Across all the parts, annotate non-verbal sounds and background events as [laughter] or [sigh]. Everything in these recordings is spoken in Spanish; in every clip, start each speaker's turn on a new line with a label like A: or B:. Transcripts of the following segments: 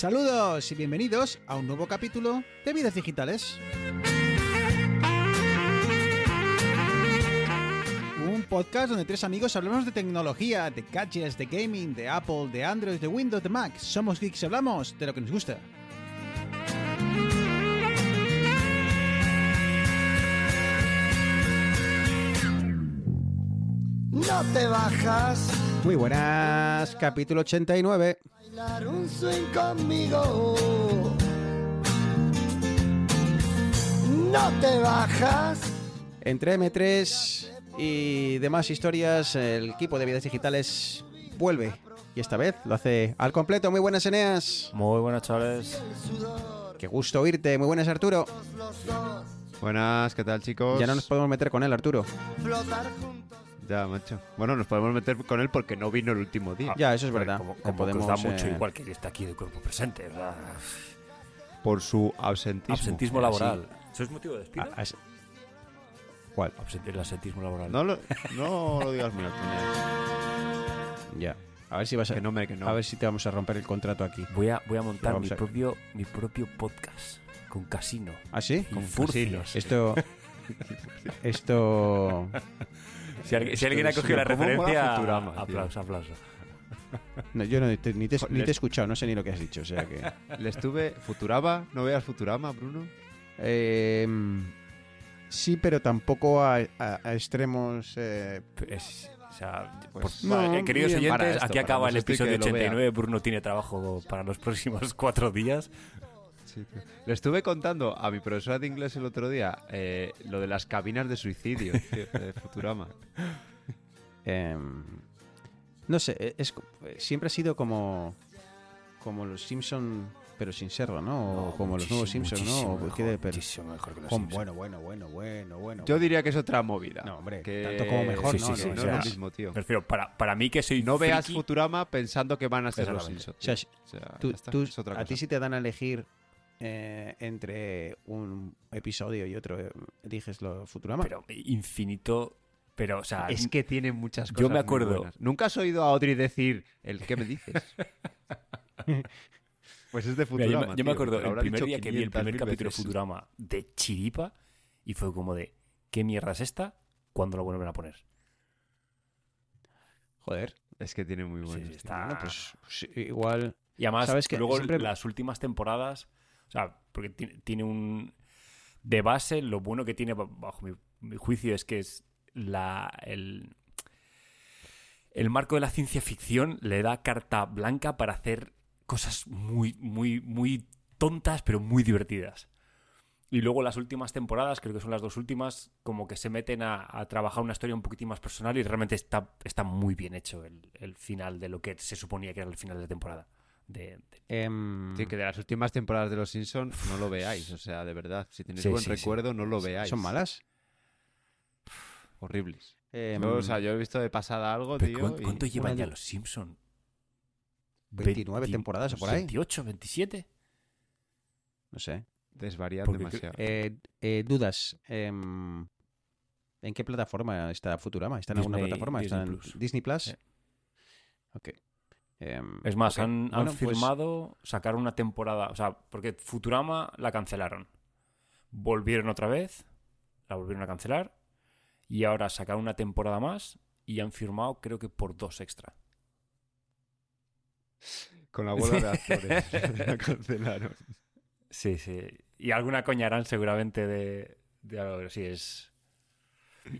A: Saludos y bienvenidos a un nuevo capítulo de Vidas Digitales. Un podcast donde tres amigos hablamos de tecnología, de gadgets, de gaming, de Apple, de Android, de Windows, de Mac. Somos geeks y hablamos de lo que nos gusta.
B: No te bajas.
A: Muy buenas, capítulo 89.
B: Bailar un swing conmigo. No te bajas.
A: Entre M3 y demás historias, el equipo de Vidas Digitales vuelve. Y esta vez lo hace al completo. Muy buenas, Eneas.
C: Muy buenas, chavales.
A: Qué gusto oírte. Muy buenas, Arturo.
D: Buenas, ¿qué tal chicos?
A: Ya no nos podemos meter con él, Arturo.
B: Flotar juntos.
D: Ya, macho. Bueno, nos podemos meter con él porque no vino el último día.
A: Ya, eso es verdad.
C: Como, como
A: podemos,
C: que os da mucho
A: eh,
C: igual que él está aquí de cuerpo presente. ¿verdad?
D: Por su ausentismo.
C: Absentismo laboral. ¿Eso es motivo de despido?
A: a- a- ¿Cuál?
C: Absent- el absentismo laboral.
D: No lo, no lo digas muy alto.
A: Ya. A ver si vas a,
D: Que no, me, que no.
A: a ver si te vamos a romper el contrato aquí.
C: Voy a, voy a montar mi
A: a-
C: propio, mi propio podcast con casino.
A: ¿Ah, sí?
C: Con furcios.
D: casinos.
A: Esto. [laughs] Esto.
C: Si alguien, si alguien ha cogido la
D: ¿cómo mola
C: referencia,
D: Futurama,
C: aplauso, aplauso.
A: no, yo no, te- ni, te, ni te he escuchado, no sé ni lo que has dicho. O sea que.
D: Le estuve. Futurama, ¿no veas Futurama, Bruno?
A: Eh, sí, pero tampoco a, a- a extremos. eh,
C: Es- o sea,
D: Pues-
A: No,
C: vale, queridos
A: bien,
D: para
C: oyentes,
D: esto,
C: aquí acaba el episodio
D: que lo vea.
C: 89. Bruno tiene trabajo para los [laughs] próximos cuatro días.
D: Sí, tío. Le estuve contando a mi profesora de inglés el otro día eh, lo de las cabinas de suicidio [laughs] tío, de Futurama.
A: em, no sé, e, es, siempre ha sido como. Como los Simpson, pero sin serlo, ¿no? O como los nuevos
C: muchísimo,
A: Simpson, ¿no?
C: mejor,
A: qué de-
C: muchísimo mejor que los
A: Con-
C: Simpson.
A: bueno, bueno, bueno, bueno, bueno.
D: Yo diría que es otra movida.
A: No, hombre,
D: que...
A: tanto como mejor,
C: Sí,
A: no,
C: sí, sí,
A: no,
D: no
C: o sea,
D: es lo mismo, tío.
C: Me refiero, para, para mí que soy
D: No veas Futurama pensando que van a ser los. Simpsons.
A: O sea,
D: O sea,
A: Tú-
D: ya está,
A: tú-
D: es otra
A: a ti si te dan a elegir eh, entre un episodio y otro, eh, eliges lo Futurama.
C: pero infinito, pero o sea,
D: Es que tiene muchas
C: Yo
D: cosas.
C: me
D: muy
C: acuerdo-
D: buenas. ¿Nunca has oído a Audrey decir el qué me dices? [laughs] pues es de
C: mira,
D: Futurama.
C: yo, me- yo me acuerdo el primer día que vi el primer
D: 500.000
C: capítulo de. Futurama de Chiripa y fue como de ¿qué mierda es esta? ¿Cuándo lo vuelven a poner?
A: Joder.
D: Es que tiene muy buenos.
C: sí, está-
A: Bueno, pues igual.
C: Y además,
A: ¿Sabes qué?
C: luego
A: Siempre-
C: las últimas temporadas, o sea, porque ti- tiene un... De base, lo bueno que tiene, ba- bajo mi, juicio, es que es la... El, el marco de la ciencia ficción le da carta blanca para hacer cosas muy, muy, muy tontas, pero muy divertidas. Y luego las últimas temporadas, creo que son las dos últimas, como que se meten a, a trabajar una historia un poquitín más personal y realmente está, está muy bien hecho el, el final de lo que se suponía que era el final de temporada. De, de-
A: em,
D: Sí, que de las últimas temporadas de Los Simpsons no lo veáis. O sea, de verdad. Si tenéis
C: Sí,
D: buen
C: sí, sí.
D: recuerdo, no lo veáis.
A: ¿Son malas?
D: Horribles.
A: Em,
D: Yo, o sea, yo he visto de pasada algo, tío.
C: ¿cuánto,
D: y-
C: cuánto llevan ya los Simpson?
A: 29 temporadas o por ahí.
C: 28, 27.
A: No sé.
D: Desvarían
C: Porque
D: demasiado.
A: Eh, eh, dudas. em, ¿En qué plataforma está Futurama? ¿Está en alguna
C: Disney-
A: plataforma? ¿Está
C: Disney
A: en
C: Plus.
A: Disney Plus?
C: Sí.
A: Ok. Em,
C: Es más, han, han
A: Bueno, pues,
C: firmado sacar una temporada. O sea, porque Futurama la cancelaron. Volvieron otra vez, la volvieron a cancelar. Y ahora sacaron una temporada más y han firmado, creo que por dos extra.
D: Con la huelga de actores. [laughs] [laughs] La cancelaron.
C: Sí, sí. Y alguna coña harán seguramente de, de algo. Sí, es.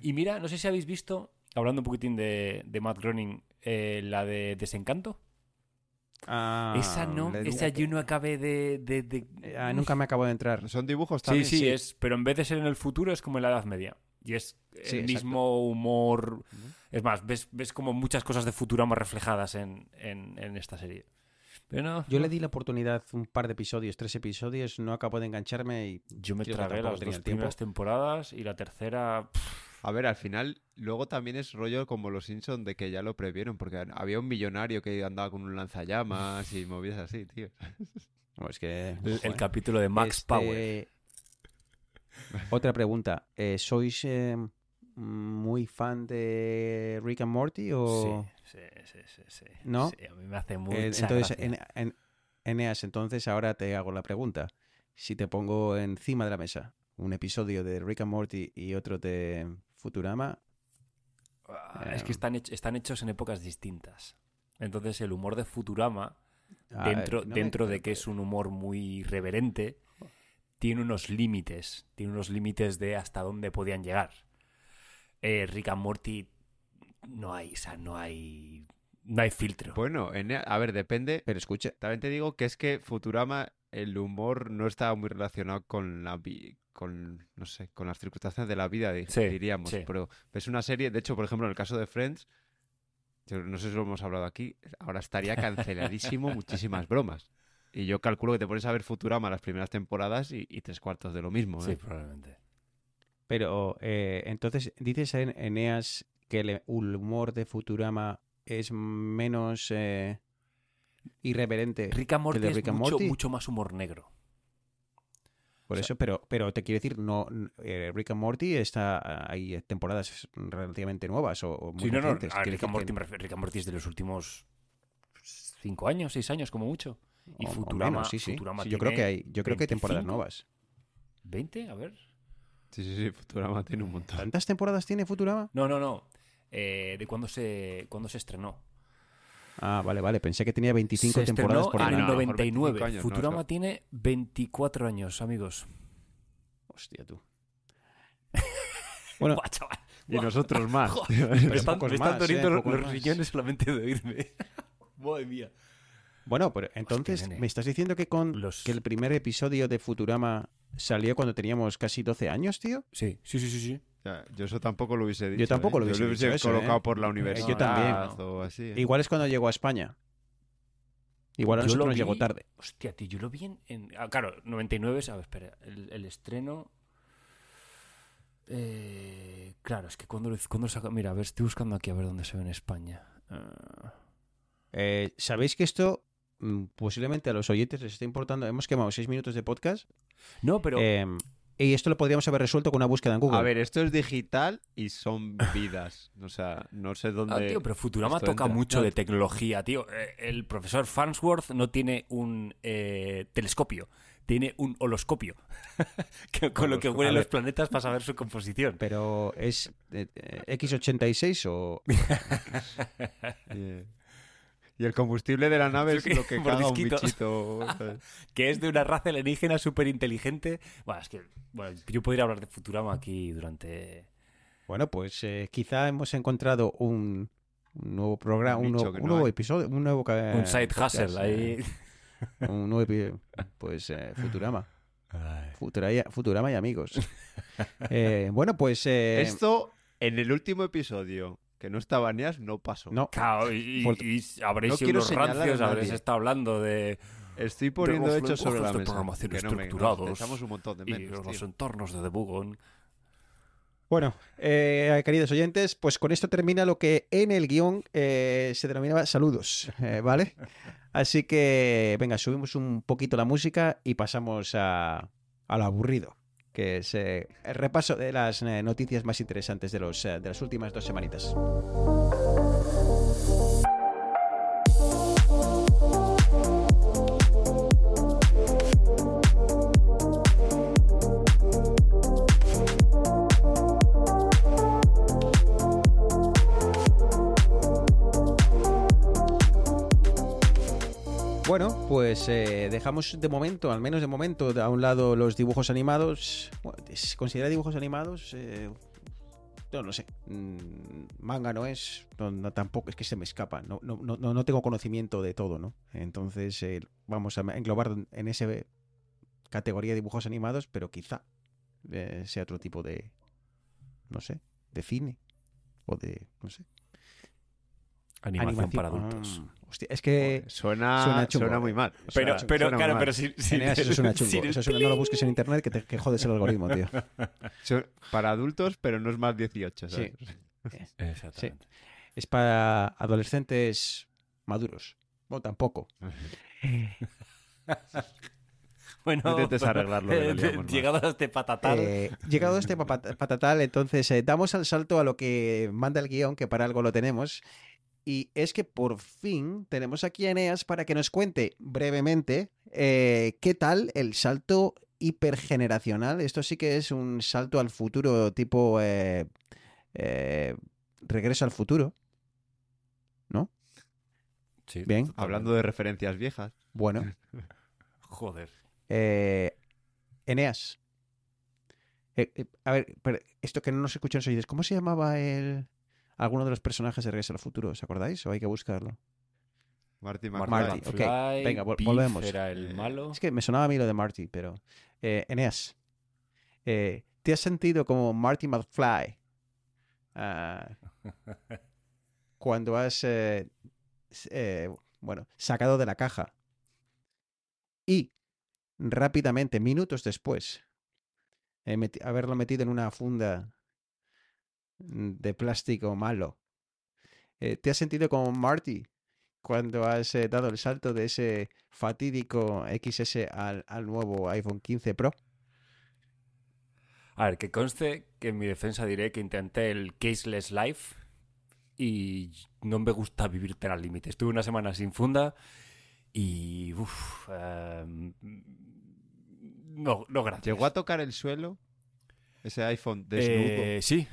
C: Y mira, no sé si habéis visto, hablando un poquitín de, de Matt Groening, eh, la de Desencanto.
A: Ah,
C: esa no,
A: le-
C: esa yo no acabé de. de- de-
A: ah, nunca me acabo de entrar.
D: Son dibujos
C: Sí,
D: también.
C: sí, es. Pero en vez de ser en el futuro, es como en la Edad Media. Y es
A: Sí,
C: el
A: exacto.
C: mismo humor. Es más, ves, ves como muchas cosas de Futurama reflejadas en, en, en esta serie. Pero no.
A: Yo le di la oportunidad un par de episodios, tres episodios, no acabo de engancharme y
C: Yo me tragué las dos primeras temporadas y la tercera. pff,
D: A ver, al final, luego también es rollo como los Simpsons de que ya lo previeron, porque había un millonario que andaba con un lanzallamas y movidas así, tío.
A: No, es que
C: el, capítulo de Max
A: Este,
C: Power.
A: Otra pregunta. eh, ¿Sois eh, muy fan de Rick and Morty o...?
C: Sí, sí, sí, sí, sí.
A: ¿No?
C: Sí, a mí me hace mucha
A: Eh, entonces,
C: gracia.
A: en, en- Eneas, entonces ahora te hago la pregunta. Si te pongo encima de la mesa un episodio de Rick and Morty y otro de Futurama,
C: Ah, Es que
A: Eh.
C: están, hech- están hechos en épocas distintas. Entonces el humor de Futurama,
A: ah,
C: dentro,
A: no me-
C: dentro de que es un humor muy irreverente, tiene unos límites. Tiene unos límites de hasta dónde podían llegar. Eh, Rick and Morty no hay, o sea, no hay. No hay filtro.
D: Bueno, en- a ver, depende.
A: Pero escucha,
D: También te digo que es que Futurama, el humor no estaba muy relacionado con la con, no sé, con las circunstancias de la vida, di-
C: Sí,
D: diríamos.
C: sí.
D: Pero es una serie, de hecho, por ejemplo, en el caso de Friends, yo no sé si lo hemos hablado aquí, ahora estaría canceladísimo [laughs] muchísimas bromas. Y yo calculo que te pones a ver Futurama las primeras temporadas y, y tres cuartos de lo mismo.
C: Sí,
D: ¿eh?
C: probablemente.
A: pero eh, entonces dices en Eneas que el humor de Futurama es menos eh, irreverente.
C: Rick and Morty
A: de
C: es
A: Rick and
C: mucho,
A: Morty?
C: mucho más humor negro.
A: Por
C: o sea-
A: eso, pero, pero te quiero decir, no, eh, Rick and Morty está hay temporadas relativamente nuevas o, o muy
C: Sí, no, no.
A: recientes.
C: a
A: Quiere
C: Rick, and Morty, me refiero- Rick and Morty es de los últimos cinco años, seis años, como mucho. Y
A: o- o
C: Futurama,
A: menos, sí, sí.
C: Futurama
A: Sí, yo creo que hay, yo creo que hay temporadas
C: 25.
A: nuevas.
C: ¿20? A ver.
D: Sí, sí, sí, Futurama tiene un montón.
A: ¿Tantas temporadas tiene Futurama?
C: No, no, no. Eh, ¿De cuándo se, cuándo se estrenó?
A: Ah, vale, vale. Pensé que tenía 25
C: se
A: temporadas por
C: en
D: Ah,
C: el
D: no, a lo
A: delante.
D: mejor 25
C: 99.
D: años, no,
C: Futurama tiene 24 años, amigos.
A: Hostia, tú. [laughs] Bueno,
C: Buah, chaval.
D: Y nosotros [laughs] más. [laughs]
A: Pero
C: están, me están
A: más,
C: doliendo
A: eh,
C: los- riñones solamente de oírme. Madre mía.
A: bueno, pero entonces. ¿me estás diciendo que con
C: Los-
A: que el primer episodio de Futurama salió cuando teníamos casi 12 años, tío?
C: Sí, sí, sí, sí. sí.
D: Ya, yo eso tampoco lo hubiese dicho.
A: tampoco
D: ¿eh?
A: lo hubiese
D: Yo
A: dicho eso,
D: colocado
A: ¿eh?
D: por la
A: yo
D: universidad
A: también.
D: o así. ¿eh?
A: Igual es cuando llegó a España. Igual a
C: Yo
A: nosotros
C: lo
A: nos llegó tarde.
C: Hostia, tío, yo lo vi en... en- ah, claro, 99, a ver, espera, el, el estreno... Eh, claro, es que cuando lo cuando lo saca... Mira, a ver, estoy buscando aquí a ver dónde se ve en España. Ah,
A: Eh, ¿Sabéis que esto mm, posiblemente a los oyentes les está importando? Hemos quemado 6 minutos de podcast.
C: no, pero...
A: eh, y esto lo podríamos haber resuelto con una búsqueda en Google.
D: A ver, esto es digital y son vidas. O sea, no sé dónde.
C: Ah, tío, pero Futurama toca
D: entra.
C: mucho
A: No.
C: de tecnología, tío. Eh, El profesor Farnsworth no tiene un eh, telescopio, tiene un holoscopio. [laughs] con lo que huelen los planetas para saber su composición.
A: Pero es eh, eh, X86 o... [laughs] [laughs]
D: Yeah. Y el combustible de la [laughs] nave es lo que caga un bichito. [laughs]
C: que es de una raza alienígena súper inteligente. Bueno, es que bueno, yo podría hablar de Futurama aquí durante...
A: Bueno, pues eh, quizá hemos encontrado un, un nuevo programa,
D: Un
A: nuevo, un episodio, un nuevo...
C: un side hustle ahí.
A: eh, [laughs] un nuevo epi- Pues eh, Futurama. Futurama y amigos. Eh, bueno, pues... eh,
D: Esto en el último episodio, que no estaba Neas, no pasó.
A: No,
C: Claro, y, habréis
D: No
C: sido unos rancios, habréis estado hablando de...
D: Estoy poniendo hechos sobre la
C: de
D: mesa.
C: programación
D: que no me-
C: estructurados
D: echamos un montón de
C: y los
D: tío.
C: entornos de debugging.
A: Bueno, eh, queridos oyentes, pues con esto termina lo que en el guion eh, se denominaba saludos, eh, ¿vale? Así que, venga, subimos un poquito la música y pasamos a, a lo aburrido, es eh, el repaso de las eh, noticias más interesantes de, los, eh, de las últimas dos semanitas. Bueno, pues eh, dejamos de momento, al menos de momento, a un lado los dibujos animados. Bueno, ¿Se considera dibujos animados? Eh, no, no sé. Mm, manga no es. No, no, tampoco, es que se me escapa. No, no, no, no tengo conocimiento de todo, ¿no? Entonces, eh, vamos a englobar en esa categoría de dibujos animados, pero quizá eh, sea otro tipo de. No sé. De cine. O de. No sé.
C: Animación, para adultos.
A: Ah, hostia, es que.
D: Suena,
A: Suena
D: suena,
A: chungo,
D: muy
A: eh.
D: mal.
C: Pero,
A: Suena-
C: pero
D: suena
C: claro, pero si, si-
A: Eneas, eso suena chungo.
C: el
A: Eso suena- no lo busques en internet que, te, que jodes el algoritmo, tío. [laughs]
D: Para adultos, pero no es más 18, ¿sabes?
C: Exactamente.
A: Es para adolescentes maduros. No, tampoco. [laughs]
C: Bueno,
D: No intentes arreglarlo,
C: eh, llegado a este patatal.
A: Eh, llegado a este patatal, entonces eh, damos al salto a lo que manda el guion, que para algo lo tenemos. Y es que por fin tenemos aquí a Eneas para que nos cuente brevemente eh, qué tal el salto hipergeneracional. Esto sí que es un salto al futuro tipo eh, eh, regreso al futuro. ¿No?
C: Sí,
A: Bien.
C: totalmente.
D: Hablando de referencias viejas.
A: Bueno. [laughs]
C: Joder.
A: Eh, Eneas. Eh, eh, a ver, pero esto que no nos escuchan los oyentes, ¿cómo se llamaba el alguno de los personajes de Regreso al Futuro? ¿Os acordáis? ¿O hay que buscarlo?
D: Marty
C: Marty
A: Marty,
D: McFly.
A: ok.
C: McFly,
A: Venga, vol- volvemos.
C: Era el malo.
A: Es que me sonaba a mí lo de Marty, pero. Eh, Eneas, eh, ¿te has sentido como Marty McFly ah, [laughs] cuando has, eh, eh, bueno, sacado de la caja y rápidamente, minutos después, eh, haberlo metido en una funda de plástico malo? Eh, ¿Te has sentido como Marty cuando has eh, dado el salto de ese fatídico XS al, al nuevo iPhone 15 Pro?
C: A ver, que conste que en mi defensa diré que intenté el caseless life y no me gusta vivir tan al límite. Estuve una semana sin funda y... Uf, em, no, no, gracias.
D: ¿Llegó a tocar el suelo ese iPhone desnudo?
C: Eh, sí.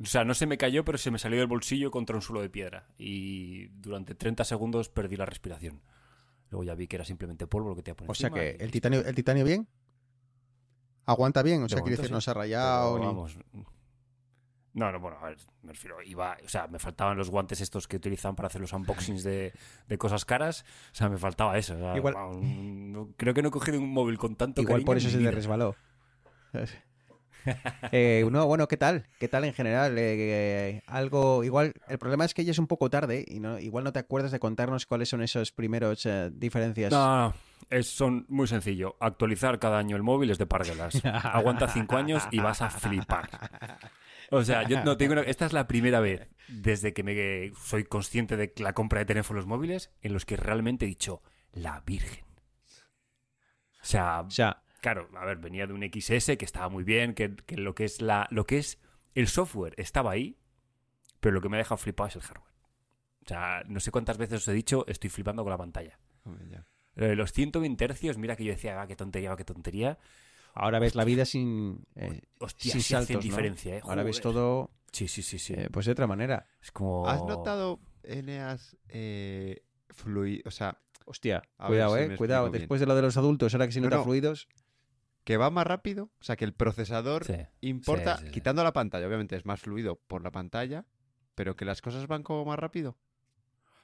C: O sea, no se me cayó, pero se me salió del bolsillo contra un suelo de piedra. Y durante 30 segundos perdí la respiración. Luego ya vi que era simplemente polvo lo que te iba a poner
A: O sea que el titanio, el titanio bien. ¿Aguanta bien? O sea, quiere decir,
C: sí,
A: no se ha
C: Pero,
A: rayado ni...
C: vamos. No, no, bueno, a ver, me refiero, iba, o sea, me faltaban los guantes estos que utilizan para hacer los unboxings de, de cosas caras, o sea, me faltaba eso. o sea,
A: Igual-
C: vamos, no- creo que no he cogido un móvil con tanto
A: Igual por eso se
C: vida.
A: resbaló. [laughs] [laughs] Eh, no, bueno, ¿qué tal? ¿Qué tal en general? Eh, eh, algo igual. El problema es que ya es un poco tarde y no, igual no te acuerdas de contarnos cuáles son esos primeros eh, diferencias.
C: No, no, es, son muy sencillo. Actualizar cada año el móvil es de parguelas. [laughs] Aguanta cinco años y vas a flipar. O sea, yo no tengo una- esta es la primera vez desde que me soy consciente de la compra de teléfonos móviles en los que realmente he dicho la Virgen. O sea,
A: O sea,
C: claro, a ver, venía de un XS que estaba muy bien, que, que lo que es la, lo que es el software estaba ahí, pero lo que me ha dejado flipado es el hardware. O sea, no sé cuántas veces os he dicho, estoy flipando con la pantalla.
D: Hombre, ya.
C: Lo de los 120 hercios, mira que yo decía, ah, qué tontería, va, qué tontería.
A: ahora ves la vida sin, eh,
C: Hostia,
A: sin
C: diferencia, ¿eh?
A: Ahora ves
C: Joder.
A: todo
C: Sí, sí, sí, sí.
A: eh, pues de otra manera.
C: es como...
D: ¿Has notado, Eneas, eh, flui- o sea,
A: Hostia,
D: A
A: cuidado,
D: si
A: eh, cuidado.
D: bien.
A: Después de lo de los adultos, ahora que se
D: No,
A: nota
D: no.
A: fluidos.
D: Que va más rápido? O sea, que el procesador
C: Sí.
D: importa,
C: sí, sí, sí.
D: quitando la pantalla, obviamente es más fluido por la pantalla, pero que las cosas van como más rápido.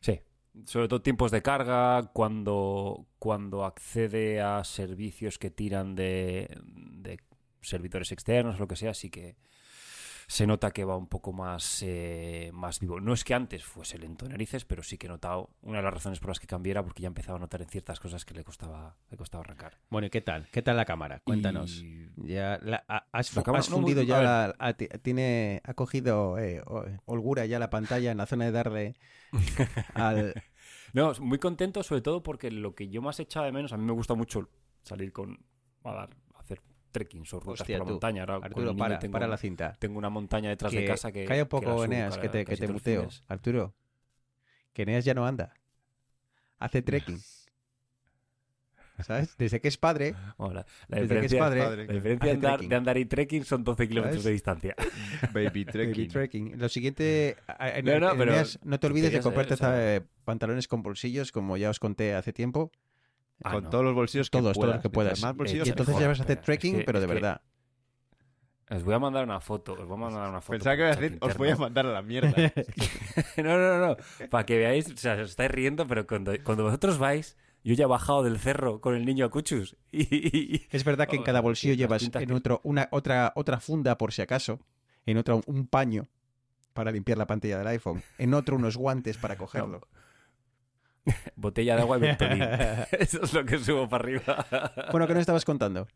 C: Sí. Sobre todo tiempos de carga, cuando, cuando accede a servicios que tiran de, de servidores externos o lo que sea, sí que se nota que va un poco más, eh, más vivo. No es que antes fuese lento de narices, pero sí que he notado una de las razones por las que cambiara, porque ya empezaba a notar en ciertas cosas que le costaba, le costaba arrancar.
A: Bueno, ¿y qué tal? ¿Qué tal la cámara? Cuéntanos.
C: Y-
A: Ya la- has,
C: La
A: fu-
C: cámara-
A: has
C: no,
A: fundido
C: muy-
A: ya la, tiene ha cogido eh, holgura ya la pantalla en la zona de darle [laughs] al
C: No, muy contento, sobre todo porque lo que yo más echaba de menos, a mí me gusta mucho salir con. a dar, trekking o rutas
A: Hostia,
C: por la
A: tú,
C: montaña. Ahora,
A: Arturo para,
C: tengo,
A: para la cinta.
C: tengo una montaña detrás
A: Que
C: de casa que.
A: calla un
C: que
A: poco
C: subo
A: Eneas que te, que te muteo
C: fines.
A: Arturo que Eneas ya no anda hace trekking [laughs] ¿sabes? desde que es padre
C: Bueno, la, la
A: desde que es
C: diferencia,
A: padre
D: Padre.
C: la diferencia andar,
A: trekking.
C: de andar y trekking son 12 kilómetros de distancia. [laughs]
D: Baby
A: Baby
D: trekking.
A: Lo siguiente,
C: No, no,
A: en-
C: pero
A: Eneas, no te olvides de comprarte
C: ¿eh? O sea-
A: eh, pantalones con bolsillos, como ya os conté hace tiempo.
C: Ah,
D: Con
C: no.
D: todos los bolsillos que
A: Todos, todos
D: puedas.
A: los que puedas.
D: Más
A: Eh, y entonces
C: mejor,
A: ya vas a hacer
C: es
A: trekking,
C: que-
A: pero de
C: que-
A: verdad.
C: Os voy a mandar una foto. Os voy a mandar una foto.
D: Pensaba que iba a decir, os voy a mandar a la mierda. [laughs] [laughs]
C: no, no, no. Para que veáis, o sea, os estáis riendo, pero cuando, cuando vosotros vais, yo ya he bajado del cerro con el niño a cuchus. [laughs] Y, y-
A: Es verdad que en cada bolsillo llevas en
C: que-
A: otro una otra otra funda por si acaso, en otro un paño para limpiar la pantalla del iPhone, en otro unos guantes para cogerlo. [laughs]
C: botella de agua y Ventolin. [laughs] Eso es lo que subo para arriba.
A: Bueno, ¿qué nos estabas contando?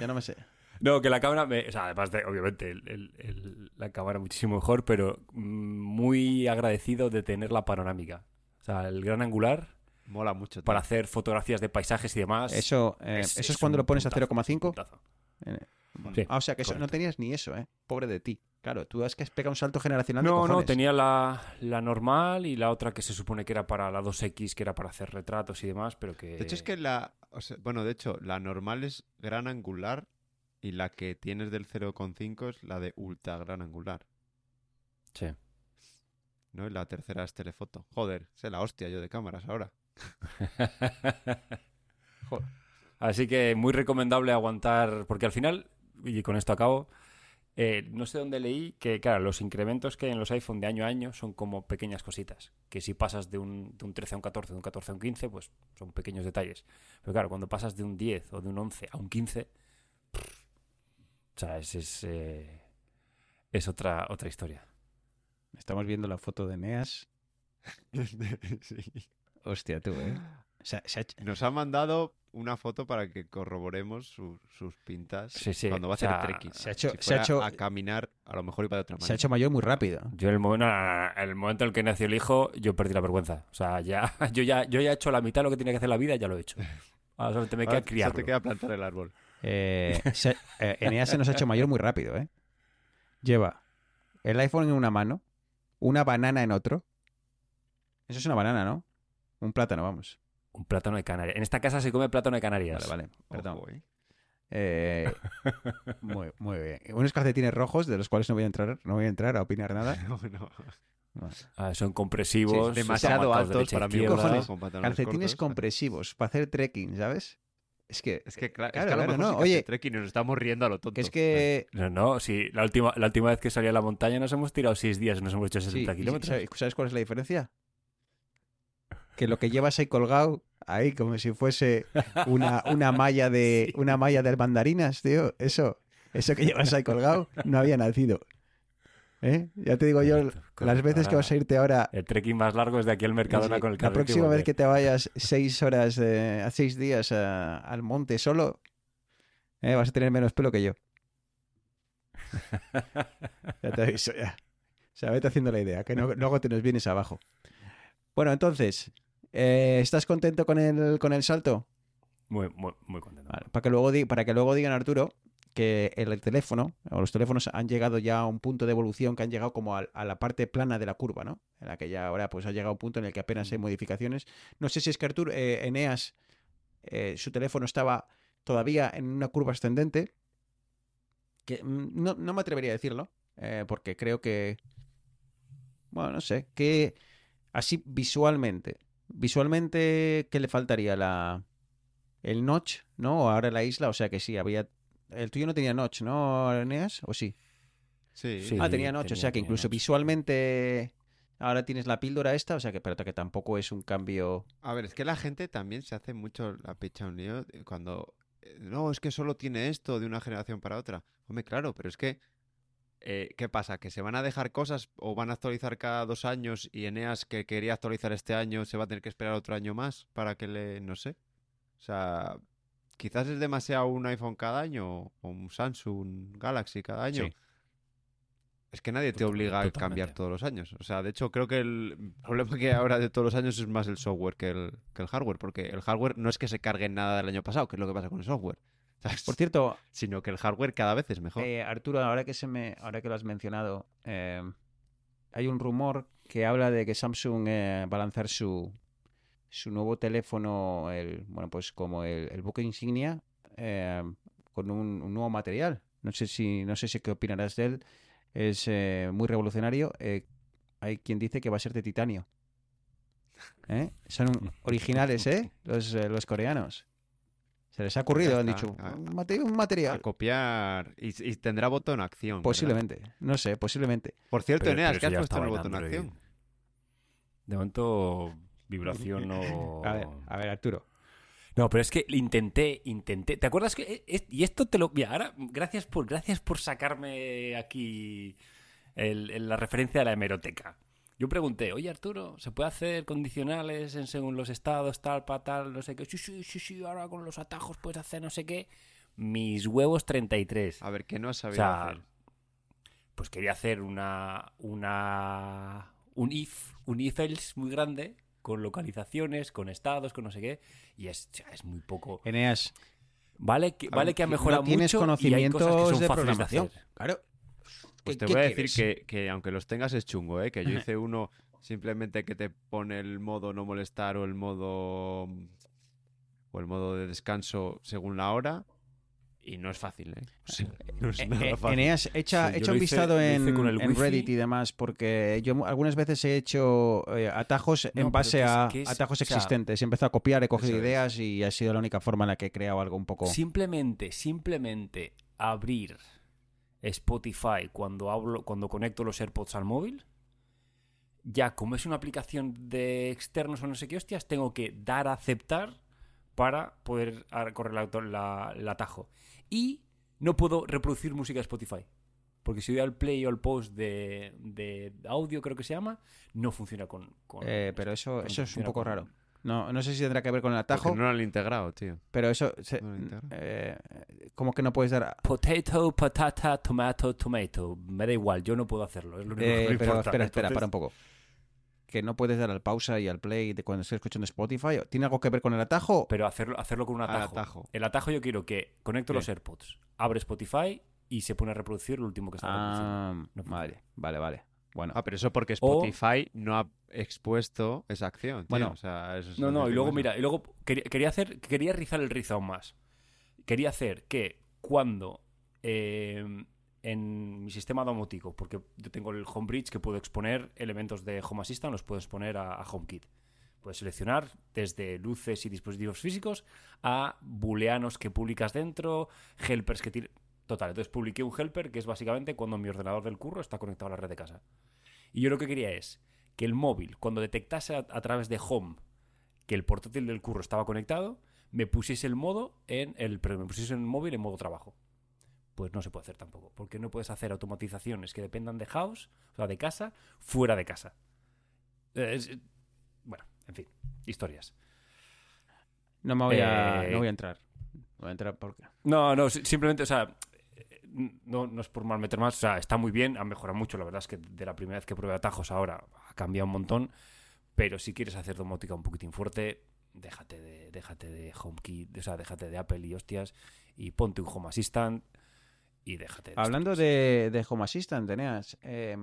A: Ya no me sé.
C: No, que la cámara, me- o sea, además de, obviamente, el- el- el- la cámara muchísimo mejor, pero mm, muy agradecido de tener la panorámica. O sea, el gran angular
D: Mola mucho. tío.
C: para hacer fotografías de paisajes y demás.
A: Eso, eh,
C: es-
A: eso es
C: es
A: cuando lo pones a
C: puntazo,
A: 0,5.
C: puntazo.
A: Eh,
C: Sí,
A: Ah, o sea que eso, no tenías ni eso, ¿eh? Pobre de ti. Claro, tú has que pegado un salto generacional de
C: No, no, tenía la, la normal y la otra que se supone que era para la 2X, que era para hacer retratos y demás, pero que...
D: De hecho, es que la. o sea, bueno, de hecho, la normal es gran angular y la que tienes del 0,5 es la de ultra gran angular.
C: Sí.
D: ¿No? Y la tercera es telefoto. Joder, sé la hostia yo de cámaras ahora. [laughs]
A: Joder.
C: Así que muy recomendable aguantar, porque al final, y con esto acabo, eh, no sé dónde leí que, claro, los incrementos que hay en los iPhone de año a año son como pequeñas cositas. Que si pasas de un, de un 13 a un 14, de un 14 a un 15, pues son pequeños detalles. Pero claro, cuando pasas de un 10 o de un 11 a un 15, pff, o sea, es, es, eh, es otra, otra historia.
A: Estamos viendo la foto de Neas. [laughs]
D: Sí.
A: Hostia, tú, ¿eh? O sea, se ha hecho-
D: Nos ha mandado una foto para que corroboremos su- sus pintas
C: Sí, sí,
D: cuando va a
C: o sea,
D: hacer trekking.
A: se ha hecho-
D: Si
A: se ha hecho-
D: a caminar, a lo mejor iba de otra manera.
A: se ha hecho mayor muy rápido.
C: Yo en el, momento, el momento en el que nació el hijo, yo perdí la vergüenza. O sea, ya, [laughs] yo ya, yo ya he hecho la mitad de lo que tenía que hacer en la vida, ya lo he hecho. Ahora solamente me
D: Ahora
C: queda
D: solo
C: criarlo.
D: te queda plantar el árbol.
A: Eh, [laughs] se- eh, Eneas se nos ha hecho mayor muy rápido, ¿eh? Lleva el iPhone en una mano, una banana en otro. Eso es una banana, ¿no? Un plátano, vamos.
C: Un plátano de Canarias. En esta casa se come plátano de Canarias.
A: Vale, vale. Perdón.
D: Ojo, ¿eh?
A: Eh, [laughs] muy, muy bien. Unos calcetines rojos, de los cuales no voy a entrar, no voy a entrar a opinar nada. [laughs]
D: No, no.
A: Vale.
C: Ah, son compresivos.
A: Sí,
D: Demasiado altos para mí.
A: cojones? Calcetines
D: cortos.
A: compresivos para hacer trekking, ¿sabes? Es que,
D: Es que, es
A: Claro,
D: que a lo
A: claro,
D: mejor
A: no,
D: sí que
A: oye.
D: hace trekking y nos estamos riendo a lo tonto.
A: que es que
C: No, no, sí. La última, la última vez que salí a la montaña nos hemos tirado seis días y nos hemos hecho
A: Sí,
C: 60
A: y
C: kilómetros.
A: ¿sabes, sabes cuál es la diferencia? Que lo que llevas ahí colgado, ahí como si fuese una, una malla de [laughs] una malla de mandarinas, tío, eso, eso que llevas ahí colgado no había nacido. ¿Eh? Ya te digo yo,
C: Correcto,
A: las veces que vas a irte ahora,
C: El trekking más largo es de aquí al Mercadona
A: sí,
C: con el
A: la próxima vez que te vayas seis horas, eh, a seis días a- al monte solo, eh, vas a tener menos pelo que yo. [laughs] Ya te aviso, ya. O sea, vete haciendo la idea, que no- luego te nos vienes abajo. Bueno, entonces, eh, ¿estás contento con el, con el salto?
C: Muy, muy, muy contento.
A: Vale, para, que luego para que luego digan, Arturo, que el teléfono o los teléfonos han llegado ya a un punto de evolución que han llegado como a, a la parte plana de la curva, ¿no? En la que ya ahora pues ha llegado a un punto en el que apenas hay modificaciones. No sé si es que Arturo, eh, Eneas, eh, su teléfono estaba todavía en una curva ascendente, que mm, no, no me atrevería a decirlo, eh, porque creo que, bueno, no sé, que así visualmente, visualmente, ¿qué le faltaría? La, el notch, ¿no? Ahora la isla, o sea que sí, había... El tuyo no tenía notch, ¿no, Eneas? ¿O sí?
D: Sí.
C: Sí.
A: ah, tenía notch, o sea que incluso
C: notch.
A: visualmente ahora tienes la píldora esta, o sea que, pero que tampoco es un cambio...
D: A ver, es que la gente también se hace mucho la pecha un lío de cuando... eh, No, es que solo tiene esto de una generación para otra. Hombre, claro, pero es que... eh, ¿Qué pasa? ¿Que se van a dejar cosas o van a actualizar cada dos años y Eneas que quería actualizar este año se va a tener que esperar otro año más para que le... no sé. O sea, quizás es demasiado un iPhone cada año o un Samsung Galaxy cada año.
A: Sí.
D: Es que nadie te obliga a cambiar todos los años. O sea, de hecho, creo que el problema que ahora de todos los años es más el software que el, que el hardware. Porque el hardware no es que se cargue nada del año pasado, que es lo que pasa con el software. ¿Sabes?
A: Por cierto,
D: Sino que el hardware cada vez es mejor.
A: Eh, Arturo, ahora que se me, ahora que lo has mencionado, eh, hay un rumor que habla de que Samsung eh, va a lanzar su, su nuevo teléfono, el, bueno, pues como el, el buque insignia, eh, con un, un nuevo material. No sé si, no sé si qué opinarás de él. Es eh, muy revolucionario. Hay quien dice que va a ser de titanio. Son [laughs] originales, ¿eh? Los, eh, los coreanos. Se les ha ocurrido, han dicho, un
D: A
A: material.
D: copiar. Y, y tendrá botón acción. ¿verdad?
A: Posiblemente, no sé, posiblemente.
D: Por cierto,
C: Pero-
D: Eneas,
C: pero
D: ¿qué has
C: ya
D: puesto en el botón acción?
C: De momento, vibración o... [laughs]
A: A ver, a ver, Arturo.
C: No, pero es que intenté, intenté. ¿Te acuerdas que es- y esto te lo mira, ahora gracias por gracias por sacarme aquí el- el- la referencia de la hemeroteca. Yo pregunté, oye Arturo, ¿se puede hacer condicionales en según los estados, tal, pa, tal, no sé qué? Sí, sí, sí, sí, ahora con los atajos puedes hacer no sé qué. Mis huevos 33.
D: A ver, ¿qué no has
C: O
D: sabido
C: sea,
D: hacer?
C: pues quería hacer una, una, un if, un if else muy grande, con localizaciones, con estados, con no sé qué, y es, o sea, es muy poco.
A: Eneas,
C: Vale que, vale que ha mejorado
A: no tienes
C: mucho y hay
A: conocimientos
C: cosas que son
A: de
C: fáciles de
A: programación.
C: hacer.
A: Claro.
D: Pues
A: ¿Qué-
D: te voy a decir que, que aunque los tengas es chungo, ¿eh? Que yo [laughs] hice uno simplemente que te pone el modo no molestar o el modo o el modo de descanso según la hora y no es fácil, ¿eh? No es
A: Eh,
D: nada
A: eh,
D: fácil.
A: Eneas, echa,
C: Sí,
A: echa un
C: hice
A: en, en. Reddit y demás, porque yo algunas veces he hecho eh, atajos
C: No,
A: en base
C: es-
A: a
C: es-
A: atajos
C: o sea,
A: existentes. He empezado a copiar, he cogido ideas y ha sido la única forma en la que he creado algo un poco...
C: Simplemente, simplemente abrir Spotify cuando hablo, cuando conecto los AirPods al móvil, ya como es una aplicación de externos o no sé qué hostias, tengo que dar a aceptar para poder correr la- la- el atajo. Y no puedo reproducir música de Spotify. Porque si doy al play o al post de, de audio, creo que se llama, no funciona con. con-
A: Eh, pero eso,
C: con-
A: eso es un poco
C: con-
A: raro. No, no sé si tendrá que ver con el
D: Porque
A: atajo,
D: no lo han integrado, tío.
A: pero eso... se-
D: no
A: eh, ¿Cómo que no puedes dar...?
C: Potato, patata, tomato, tomato. Me da igual, yo no puedo hacerlo. Es lo único
A: Eh,
C: que me
A: pero
C: importa.
A: espera, espera,
C: Entonces-
A: para un poco. Que no puedes dar al pausa y al play de cuando estés escuchando Spotify. ¿Tiene algo que ver con el atajo?
C: Pero hacerlo, hacerlo con un
D: Al
C: atajo.
D: atajo.
C: El atajo yo quiero que conecto
D: Bien.
C: los AirPods, abre Spotify y se pone a reproducir lo último que está reproduciendo.
A: Ah,
C: No funciona.
A: vale, vale, vale. Bueno,
D: Ah, pero eso porque
C: O-
D: Spotify no ha expuesto esa acción. tío.
A: Bueno.
D: o sea, eso es
C: No, no, y luego mira, y luego quería, quería hacer, quería rizar el rizo aún más. Quería hacer que cuando eh, en mi sistema domótico, porque yo tengo el Homebridge que puedo exponer elementos de Home Assistant, los puedo exponer a, a HomeKit. Puedes seleccionar desde luces y dispositivos físicos a booleanos que publicas dentro, helpers que. Total, entonces publiqué un helper que es básicamente cuando mi ordenador del curro está conectado a la red de casa. Y yo lo que quería es que el móvil, cuando detectase a, a través de Home que el portátil del curro estaba conectado, me pusiese el modo en el, pero me pusiese el móvil en modo trabajo. Pues no se puede hacer tampoco, porque no puedes hacer automatizaciones que dependan de house, o sea, de casa, fuera de casa. Eh, es- bueno, en fin, historias.
A: no me voy a,
C: eh,
A: no voy a entrar. No voy a entrar porque...
C: No, no, si- simplemente, o sea, eh, no, no es por mal meter más, o sea, está muy bien, ha mejorado mucho, la verdad es que de la primera vez que probé atajos ahora ha cambiado un montón, pero si quieres hacer domótica un poquitín fuerte, déjate de, déjate de HomeKit, o sea, déjate de Apple y hostias, y ponte un Home Assistant y déjate de
A: Hablando de, de Home Assistant, Eneas, eh,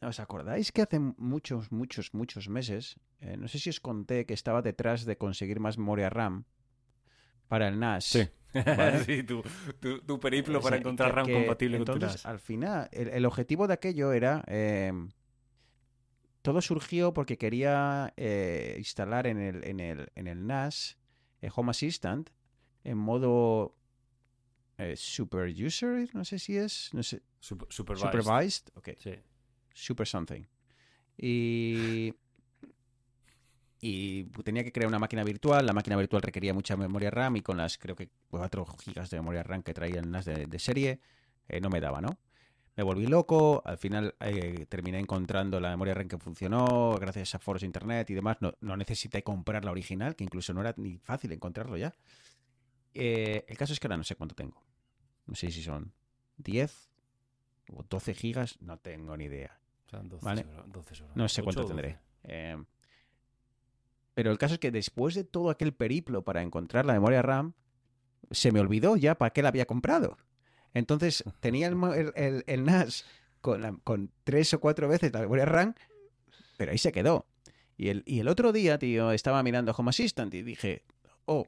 A: ¿os acordáis que hace muchos, muchos, muchos meses, eh, no sé si os conté que estaba detrás de conseguir más memoria RAM para el NAS?
C: Sí.
A: Vale. [laughs]
C: Sí, tu, tu- tu periplo
A: O
C: para encontrar
A: que-
C: RAM compatible con tu
A: entonces,
C: NAS.
A: al final, el, el objetivo de aquello era... eh, todo surgió porque quería eh, instalar en el, en el, en el NAS eh, Home Assistant en modo eh, super user, no sé si es, no sé,
C: Sup- supervised.
A: supervised, ok,
C: Sí.
A: super something. Y y tenía que crear una máquina virtual. La máquina virtual requería mucha memoria RAM y con las creo que 4 gigas de memoria RAM que traía el NAS de, de serie eh, no me daba, ¿no? Me volví loco, al final eh, terminé encontrando la memoria RAM que funcionó gracias a foros de internet y demás. No, no necesité comprar la original, que incluso no era ni fácil encontrarlo ya. Eh, el caso es que ahora no sé cuánto tengo. No sé si son 10 o 12 gigas, no tengo ni idea.
C: O sea, 12
A: Vale.
C: horas, 12 horas.
A: No sé
C: ¿Ocho
A: cuánto
C: o 12?
A: tendré. Eh, pero el caso es que después de todo aquel periplo para encontrar la memoria RAM, se me olvidó ya para qué la había comprado. Entonces tenía el, NAS con, tres o cuatro veces la memoria RAM, pero ahí se quedó. Y el, y otro día, tío, estaba mirando Home Assistant y dije, oh,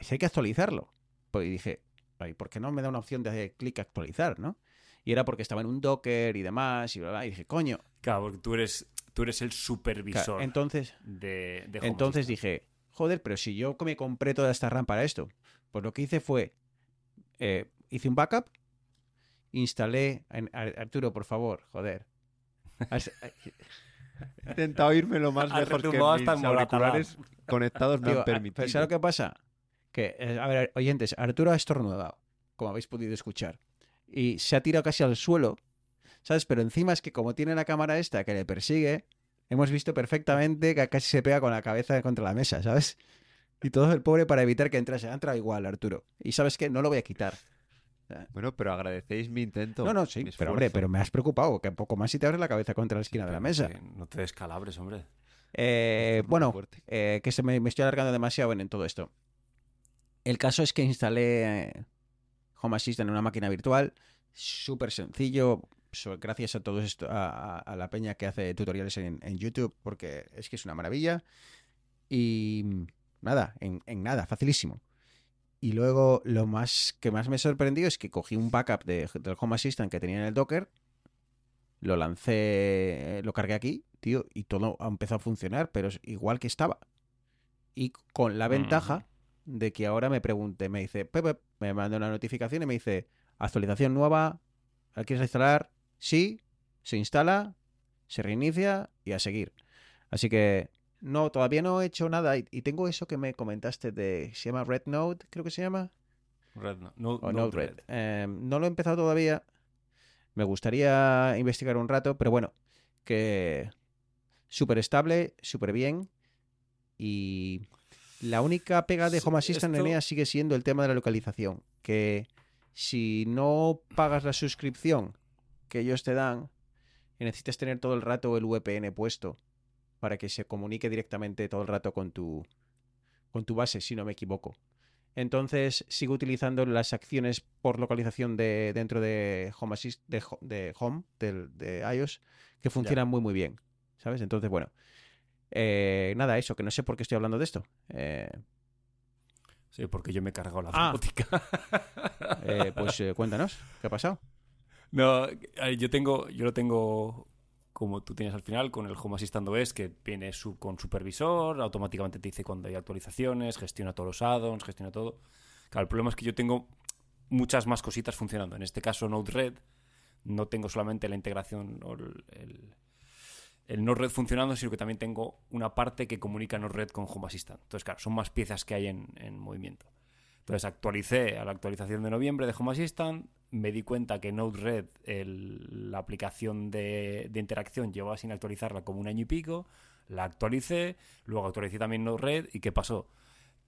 A: si hay que actualizarlo. Pues dije, ¿por qué no me da una opción de hacer clic actualizar, no? Y era porque estaba en un Docker y demás, y bla, bla, y dije, coño.
C: Claro, porque tú eres, tú eres el supervisor
A: Claro, entonces,
C: de,
A: Entonces dije, joder, pero si yo me compré toda esta RAM para esto, pues lo que hice fue, eh, hice un backup, instalé, en- Ar- Arturo, por favor, joder. Has-
D: He intentado irme lo más lejos que mis auriculares conectados me
A: Digo,
D: han
A: ah,
D: permitido.
A: pero ¿sabes lo que pasa? Que, eh, a ver, oyentes, Arturo ha estornudado, como habéis podido escuchar, y se ha tirado casi al suelo, ¿sabes? Pero encima es que como tiene la cámara esta que le persigue, hemos visto perfectamente que casi se pega con la cabeza contra la mesa, ¿sabes? Y todo el pobre para evitar que entrase. Ha entrado igual, Arturo. Y ¿sabes qué? No lo voy a quitar.
D: Bueno, pero agradecéis mi intento.
A: No, no, sí. Pero hombre, pero me has preocupado. Que poco más si te abres la cabeza contra la esquina de la mesa.
C: que No te descalabres, hombre.
A: Eh, bueno, eh, que se me, me estoy alargando demasiado en, en todo esto. El caso es que instalé Home Assistant en una máquina virtual. Súper sencillo. So- gracias a todos esto, a, la peña que hace tutoriales en, en YouTube, porque es que es una maravilla. Y nada, en, en nada, facilísimo. Y luego lo más que más me sorprendió es que cogí un backup de- del Home Assistant que tenía en el Docker, lo lancé, lo cargué aquí, tío, y todo ha empezado a funcionar, pero es igual que estaba. Y con la ventaja de que ahora me pregunte, me dice, me manda una notificación y me dice, actualización nueva, ¿la quieres instalar? Sí, se instala, se reinicia y a seguir. Así que no, todavía no he hecho nada y, y tengo eso que me comentaste de, se llama Red Note, creo que se llama,
C: Red, no, no-
A: o
C: Node
A: Node Red.
C: Red.
A: Eh, no lo he empezado todavía. Me gustaría investigar un rato, pero bueno, que súper estable, súper bien. Y la única pega de Home Assistant
C: esto-
A: en EA sigue siendo el tema de la localización. Que si no pagas la suscripción que ellos te dan, y necesitas tener todo el rato el VPN puesto para que se comunique directamente todo el rato con tu, con tu base, si no me equivoco. Entonces sigo utilizando las acciones por localización de dentro de Home Assist, de, Ho- de Home, del- de iOS, que funcionan muy muy bien. ¿Sabes? Entonces, bueno. eh, nada, eso, que no sé por qué estoy hablando de esto. Eh,
C: Sí, porque yo me he cargado la
A: Ah. eh, pues [laughs] cuéntanos, ¿qué ha pasado?
C: No, yo tengo, yo lo tengo como tú tienes al final con el Home Assistant OS que viene su- con supervisor, automáticamente te dice cuando hay actualizaciones, gestiona todos los add-ons, gestiona todo. Claro, el problema es que yo tengo muchas más cositas funcionando. En este caso Node-RED no tengo solamente la integración o el, el, el Node-RED funcionando, sino que también tengo una parte que comunica Node-RED con Home Assistant. Entonces, claro, son más piezas que hay en, en movimiento. Entonces actualicé a la actualización de noviembre de Home Assistant, me di cuenta que Node-RED, la aplicación de, de interacción, llevaba sin actualizarla como un año y pico, la actualicé, luego actualicé también Node-RED y ¿qué pasó?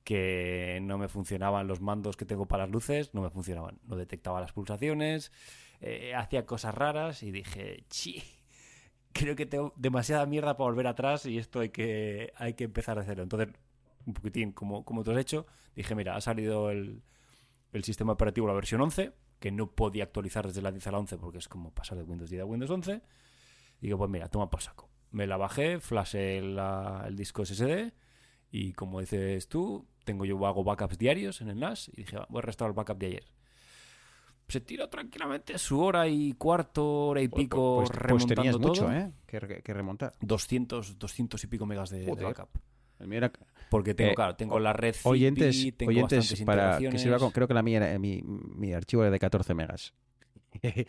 C: Que no me funcionaban los mandos que tengo para las luces, no me funcionaban, no detectaba las pulsaciones, eh, hacía cosas raras y dije, chi, creo que tengo demasiada mierda para volver atrás y esto hay que, hay que empezar a hacerlo. Entonces, un poquitín como, como tú has hecho, dije, mira, ha salido el, el sistema operativo, la versión 11, que no podía actualizar desde la 10 a la 11 porque es como pasar de Windows 10 a Windows 11. Digo, pues mira, toma por saco. Me la bajé, flashé la- el disco SSD y como dices tú, tengo yo hago backups diarios en el NAS y dije, "Va, voy a restaurar el backup de ayer. Se tiró tranquilamente su hora y cuarto, hora y pico
A: Pues, pues
C: remontando
A: tenías
C: todo.
A: mucho, ¿eh? Que, que remontar.
C: 200, 200 y pico megas de, backup.
A: El mío era-
C: Porque tengo,
A: Eh,
C: claro, tengo la red
A: oyentes,
C: tengo
A: oyentes para que sirva con, creo que la mía era- mi, mi archivo era de 14 megas.
C: Sí,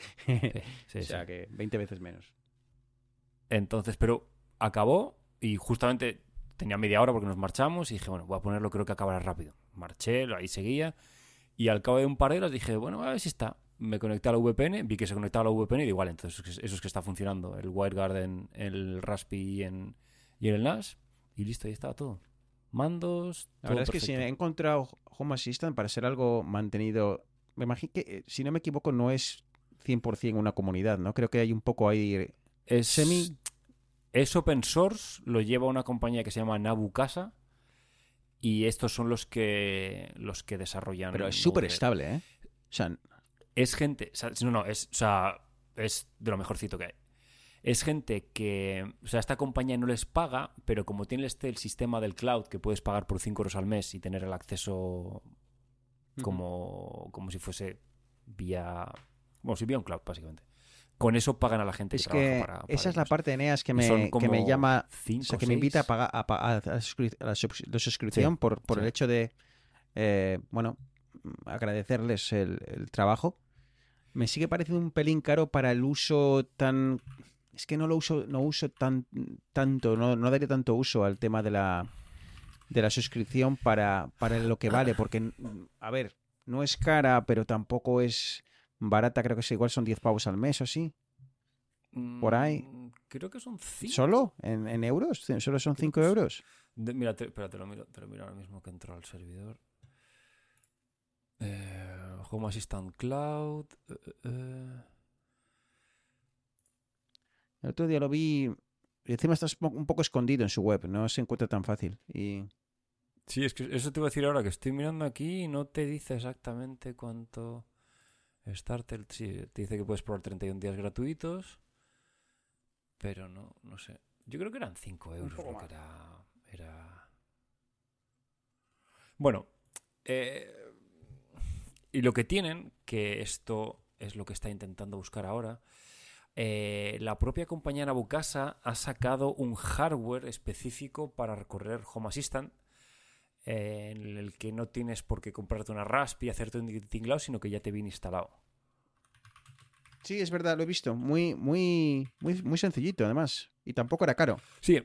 C: sí, [laughs]
A: o sea
C: sí.
A: que 20 veces menos.
C: Entonces, pero acabó y justamente tenía media hora porque nos marchamos y dije, bueno, voy a ponerlo, creo que acabará rápido. Marché, ahí seguía y al cabo de un par de horas dije, bueno, a ver si está. Me conecté a la VPN, vi que se conectaba a la VPN y digo, vale, entonces eso es que está funcionando. El WireGuard, el Raspi y en, y en el NAS y listo, ahí estaba todo. Mandos,
A: La
C: todo
A: verdad es que si he encontrado Home Assistant para ser algo mantenido, me imagino que, eh, si no me equivoco, no es 100% una comunidad, ¿no? Creo que hay un poco ahí...
C: Es,
A: semi-
C: es open source, lo lleva una compañía que se llama Nabu Casa y estos son los que los que desarrollan.
A: Pero es súper estable, ¿eh? O sea,
C: Es gente, o sea, no, no, es, o sea, es de lo mejorcito que hay. Es gente que, o sea, esta compañía no les paga, pero como tiene este el sistema del cloud que puedes pagar por 5 euros al mes y tener el acceso como, como si fuese vía, bueno, si vía un cloud básicamente. Con eso pagan a la gente.
A: es que
C: para- para
A: esa es la parte de Eneas que me, que me llama... O sea, que me invita a pagar a, a- la, suscripción por, por el hecho de, eh, bueno, agradecerles el, el trabajo. Me sigue pareciendo un pelín caro para el uso tan... Es que no lo uso, no uso tan tanto, no, no daría tanto uso al tema de la de la suscripción para, para lo que vale, porque, a ver, no es cara, pero tampoco es barata, creo que es igual son 10 pavos al mes o así. por ahí.
C: Mm, Creo que son 5.
A: ¿Solo? ¿En, en euros? ¿Solo son
C: Creo
A: 5
C: que sí.
A: euros?
C: De- mira, te, espera, te lo miro, te lo miro ahora mismo que entro al servidor. Eh, Home Assistant Cloud. eh, eh, eh.
A: El otro día lo vi. Y encima está un poco escondido en su web, no se encuentra tan fácil. Y
C: Sí, es que eso te iba a decir ahora que estoy mirando aquí y no te dice exactamente cuánto. Starter, sí, te dice que puedes probar 31 días gratuitos. Pero no, no sé. Yo creo que eran 5 euros lo que era. era... Bueno, eh, y lo que tienen, que esto es lo que está intentando buscar ahora, eh, la propia compañía Nabucasa ha sacado un hardware específico para recorrer Home Assistant eh, en el que no tienes por qué comprarte una RASP y hacerte un tinglado, sino que ya te viene instalado.
A: Sí, es verdad, lo he visto. Muy, muy, muy, muy sencillito, además. Y tampoco era caro.
C: Sí,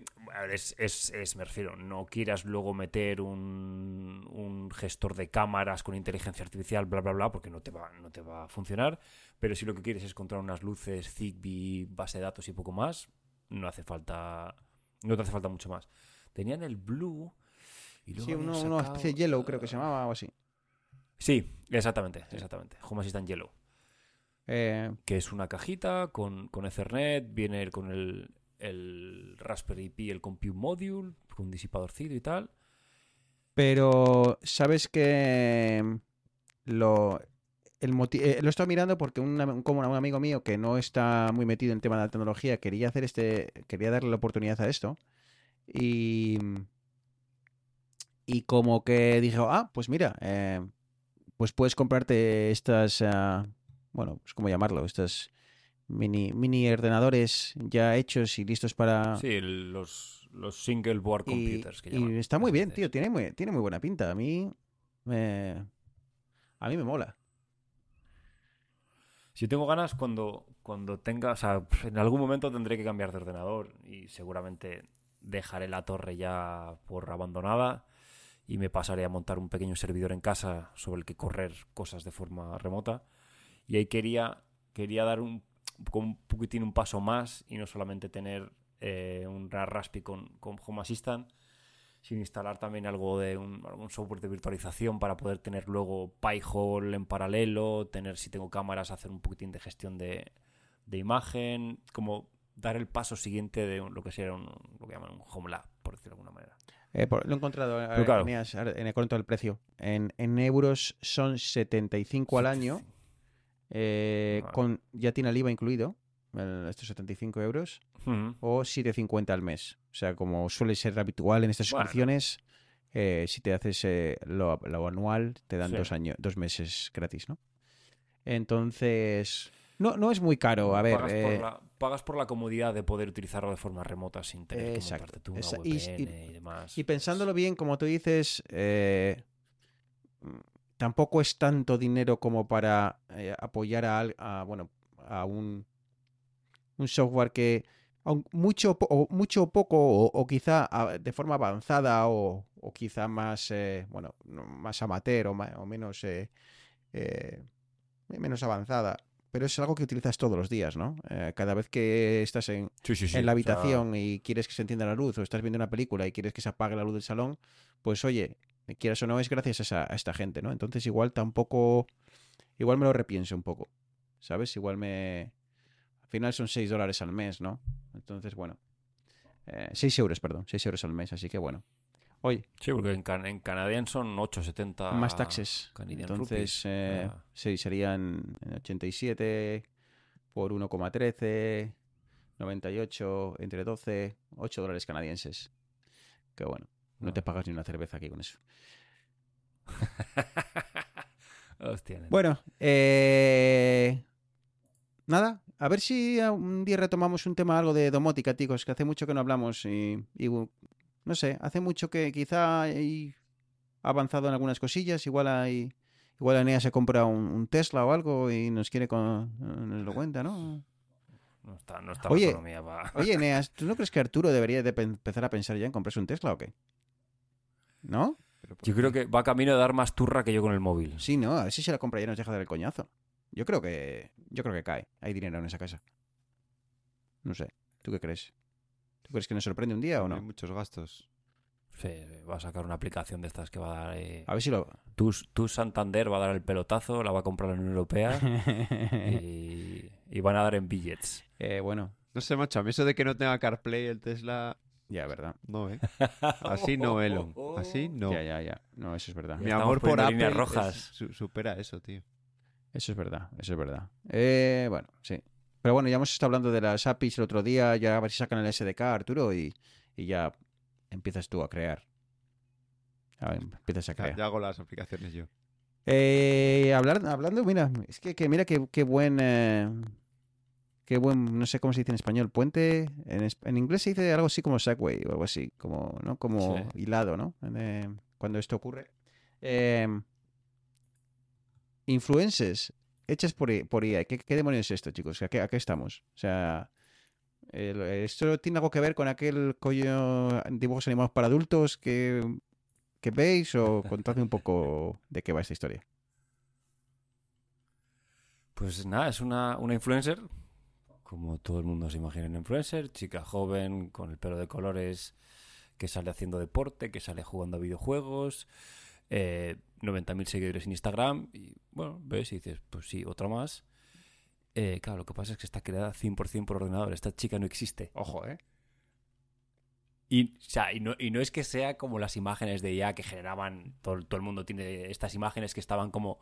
C: es, es, es, me refiero, no quieras luego meter un, un gestor de cámaras con inteligencia artificial, bla, bla, bla, porque no te, va, no te va a funcionar. Pero si lo que quieres es encontrar unas luces, Zigbee, base de datos y poco más, no hace falta, no te hace falta mucho más. Tenían el Blue y luego
A: Sí, uno, una
C: sacado,
A: especie de Yellow, creo que se llamaba o así.
C: Sí, exactamente, exactamente. Home Assistant Yellow.
A: Eh,
C: que es una cajita con, con Ethernet, viene con el, el Raspberry Pi, el Compute Module, con un disipadorcito y tal.
A: pero, ¿sabes que lo, el eh, lo he estado mirando porque un, como un amigo mío que no está muy metido en el tema de la tecnología quería hacer este, quería darle la oportunidad a esto y y como que dijo, ah, pues mira, eh, pues puedes comprarte estas, ah, bueno, pues cómo llamarlo, estas mini mini ordenadores ya hechos y listos para
C: Sí, los, los single board
A: y,
C: computers que
A: y
C: llaman.
A: está muy bien, tío. Tiene muy, tiene muy buena pinta. A mí me, a mí me mola.
C: Si tengo ganas, cuando, cuando tenga, o sea, pf, en algún momento tendré que cambiar de ordenador y seguramente dejaré la torre ya por abandonada y me pasaré a montar un pequeño servidor en casa sobre el que correr cosas de forma remota. Y ahí quería, quería dar un, un poquitín un paso más y no solamente tener eh, una Raspi con, con Home Assistant, sino instalar también algo de un, algún software de virtualización para poder tener luego Pi-hole en paralelo, tener si tengo cámaras, hacer un poquitín de gestión de, de imagen, como dar el paso siguiente de un- lo que sería un, lo que llaman un home lab, por decirlo de alguna manera.
A: Eh, por- lo he encontrado eh,
C: claro.
A: En el cuento del precio. En, en euros son 75 al año. Eh,
C: Vale.
A: con, ya tiene el IVA incluido, el- estos 75 euros,
C: Ujú.
A: o 7,50 al mes. O sea, como suele ser habitual en estas
C: Bueno.
A: suscripciones, eh, si te haces eh, lo, lo anual, te dan
C: Sí.
A: dos, años, dos meses gratis, ¿no? Entonces, no, no es muy caro. A ver,
C: pagas,
A: eh,
C: por la, pagas por la comodidad de poder utilizarlo de forma remota sin tener que
A: Exacto.
C: tú una
A: y-
C: y,
A: y-
C: demás.
A: Y pensándolo bien, como tú dices, eh, tampoco es tanto dinero como para eh, apoyar a, a, bueno, a un, un software que mucho, o mucho poco, o, o quizá de forma avanzada, o, o quizá más, eh, bueno, no, más amateur o, menos, eh, eh, menos avanzada. Pero es algo que utilizas todos los días, ¿no? Eh, cada vez que estás en,
C: Sí, sí, sí,
A: en la
C: sea,
A: habitación y quieres que se encienda la luz o estás viendo una película y quieres que se apague la luz del salón, pues oye, quieras o no, es gracias a, esa- a esta gente, ¿no? Entonces igual tampoco, igual me lo repienso un poco, ¿sabes? Igual me... Al final son 6 dólares al mes, ¿no? Entonces, bueno. 6 euros, perdón, 6 euros al mes, así que bueno. Oye,
C: Sí, porque en, can- en son 8,70
A: más taxes.
C: Canadian
A: Entonces, eh,
C: Ah.
A: sí, serían en 87 por 1,13, 98 entre 12, 8 dólares canadienses. Que bueno, no te pagas ni una cerveza aquí con eso. [laughs]
C: Hostia.
A: Bueno, eh... Nada, a ver si un día retomamos un tema algo de domótica, chicos, que hace mucho que no hablamos y, y, no sé, hace mucho que quizá hay avanzado en algunas cosillas, igual hay igual Enea se compra un, un Tesla o algo y nos quiere con, nos lo cuenta, ¿no?
C: No está, no está
A: Oye,
C: la economía para...
A: Oye, Eneas, [laughs] ¿tú no crees que Arturo debería de pe- empezar a pensar ya en comprarse un Tesla o qué? ¿No?
D: Pero ¿por
C: Yo
D: qué?
C: creo que va camino de dar más turra que yo con el móvil.
A: Sí, no, a ver si se la compra y ya nos deja dar el coñazo. Yo creo que yo creo que cae. Hay dinero en esa casa. No sé. ¿Tú qué crees? ¿Tú crees que nos sorprende un día o
D: Hay
A: no?
D: muchos gastos.
C: Sí, va a sacar una aplicación de estas que va a dar... eh,
A: A ver si lo...
C: Tu, tu Santander va a dar el pelotazo, la va a comprar la Unión Europea [laughs] y, y van a dar en billets.
A: Eh, bueno,
D: No sé, macho, a mí eso de que no tenga CarPlay el Tesla,
A: ya, ¿verdad.
D: no, ¿eh? [laughs] Así no, Elon. Así no.
A: Ya, ya, ya. No, eso es verdad.
C: Ya
D: Mi amor por Apple es-
C: rojas.
D: su- supera eso, tío.
A: Eso es verdad, eso es verdad. Eh, bueno, sí. Pero bueno, ya hemos estado hablando de las APIs el otro día, ya a ver si sacan el SDK, Arturo, y, y ya empiezas tú a crear. A ver, empiezas a
D: Ya,
A: crear.
D: ya hago las aplicaciones yo.
A: Eh, hablar, hablando, mira, es que, que mira qué, qué buen. eh, qué buen, no sé cómo se dice en español, puente. En, inglés se dice algo así como segway o algo así, como, ¿no? Como
C: Sí.
A: hilado, ¿no? Eh, cuando esto ocurre. Eh, influencers hechas por, I- por IA. ¿Qué, qué demonios es esto, chicos? ¿A qué, a qué estamos? O sea. ¿Esto tiene algo que ver con aquel coño dibujos animados para adultos que, que veis? O contadme un poco de qué va esta historia.
C: Pues nada, es una, una influencer, como todo el mundo se imagina una influencer, chica joven, con el pelo de colores, que sale haciendo deporte, que sale jugando a videojuegos, eh, 90.000 seguidores en Instagram, y bueno, ves y dices, pues sí, otra más. Eh, claro, lo que pasa es que está creada 100% por ordenador, esta chica no existe.
D: Ojo, ¿eh?
C: Y, o sea, y, no, y no es que sea como las imágenes de IA que generaban, todo, todo el mundo tiene estas imágenes que estaban como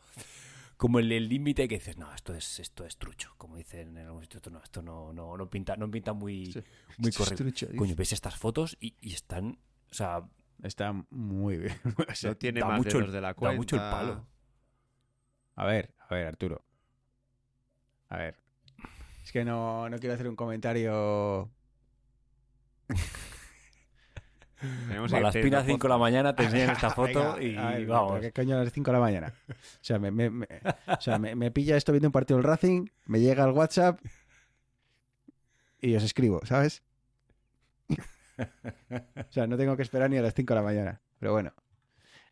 C: como el límite que dices, no, esto es esto es trucho, como dicen en algún sitio, esto no, esto no, no, no pinta, no pinta muy,
A: Sí.
C: muy
A: Esto
C: correcto.
A: trucho.
C: Coño, ves estas fotos y, y están, o sea,
A: Está muy bien. [laughs] O sea,
D: No tiene
C: da
D: más
C: mucho
D: de la
C: da
D: cuenta.
C: mucho el palo.
A: a ver, a ver, Arturo. A ver. Es que no, no quiero hacer un comentario.
D: Tenemos
C: a las pinas
D: una
C: 5 de la mañana te enseñan esta [laughs] foto
A: Venga,
C: y
A: a ver,
C: vamos.
A: ¿Qué coño a las 5 de la mañana? O sea, me, me- me- o sea, me- me pilla esto viendo un partido del Racing, me llega al WhatsApp y os escribo, ¿sabes? O sea, no tengo que esperar ni a las 5 de la mañana. Pero bueno,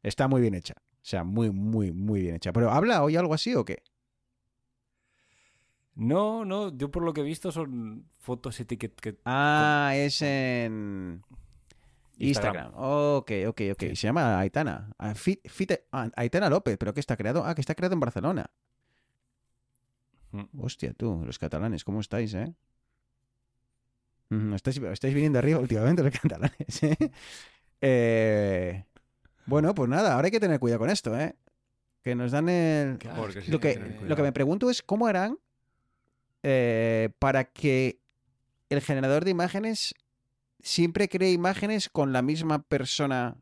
A: está muy bien hecha. O sea, muy, muy, muy bien hecha. ¿Pero habla hoy algo así o qué?
C: No, no, yo por lo que he visto son fotos etiquet que
A: Ah, es en
C: Instagram.
A: Instagram. Ok, ok, ok.
C: Sí.
A: Se llama Aitana. Ah, Fit- Fit- ah, Aitana López, pero que está creado. Ah, que está creado en Barcelona.
C: Mm.
A: Hostia, tú, los catalanes, ¿cómo estáis, eh? Mm, Estáis, estáis viniendo arriba últimamente los [laughs] catalanes, ¿eh? Eh, Bueno, pues nada, ahora hay que tener cuidado con esto, ¿eh? Que nos dan el...
C: Claro,
D: sí
A: Lo
D: que
A: lo que me pregunto es cómo harán eh, para que el generador de imágenes siempre cree imágenes con la misma persona.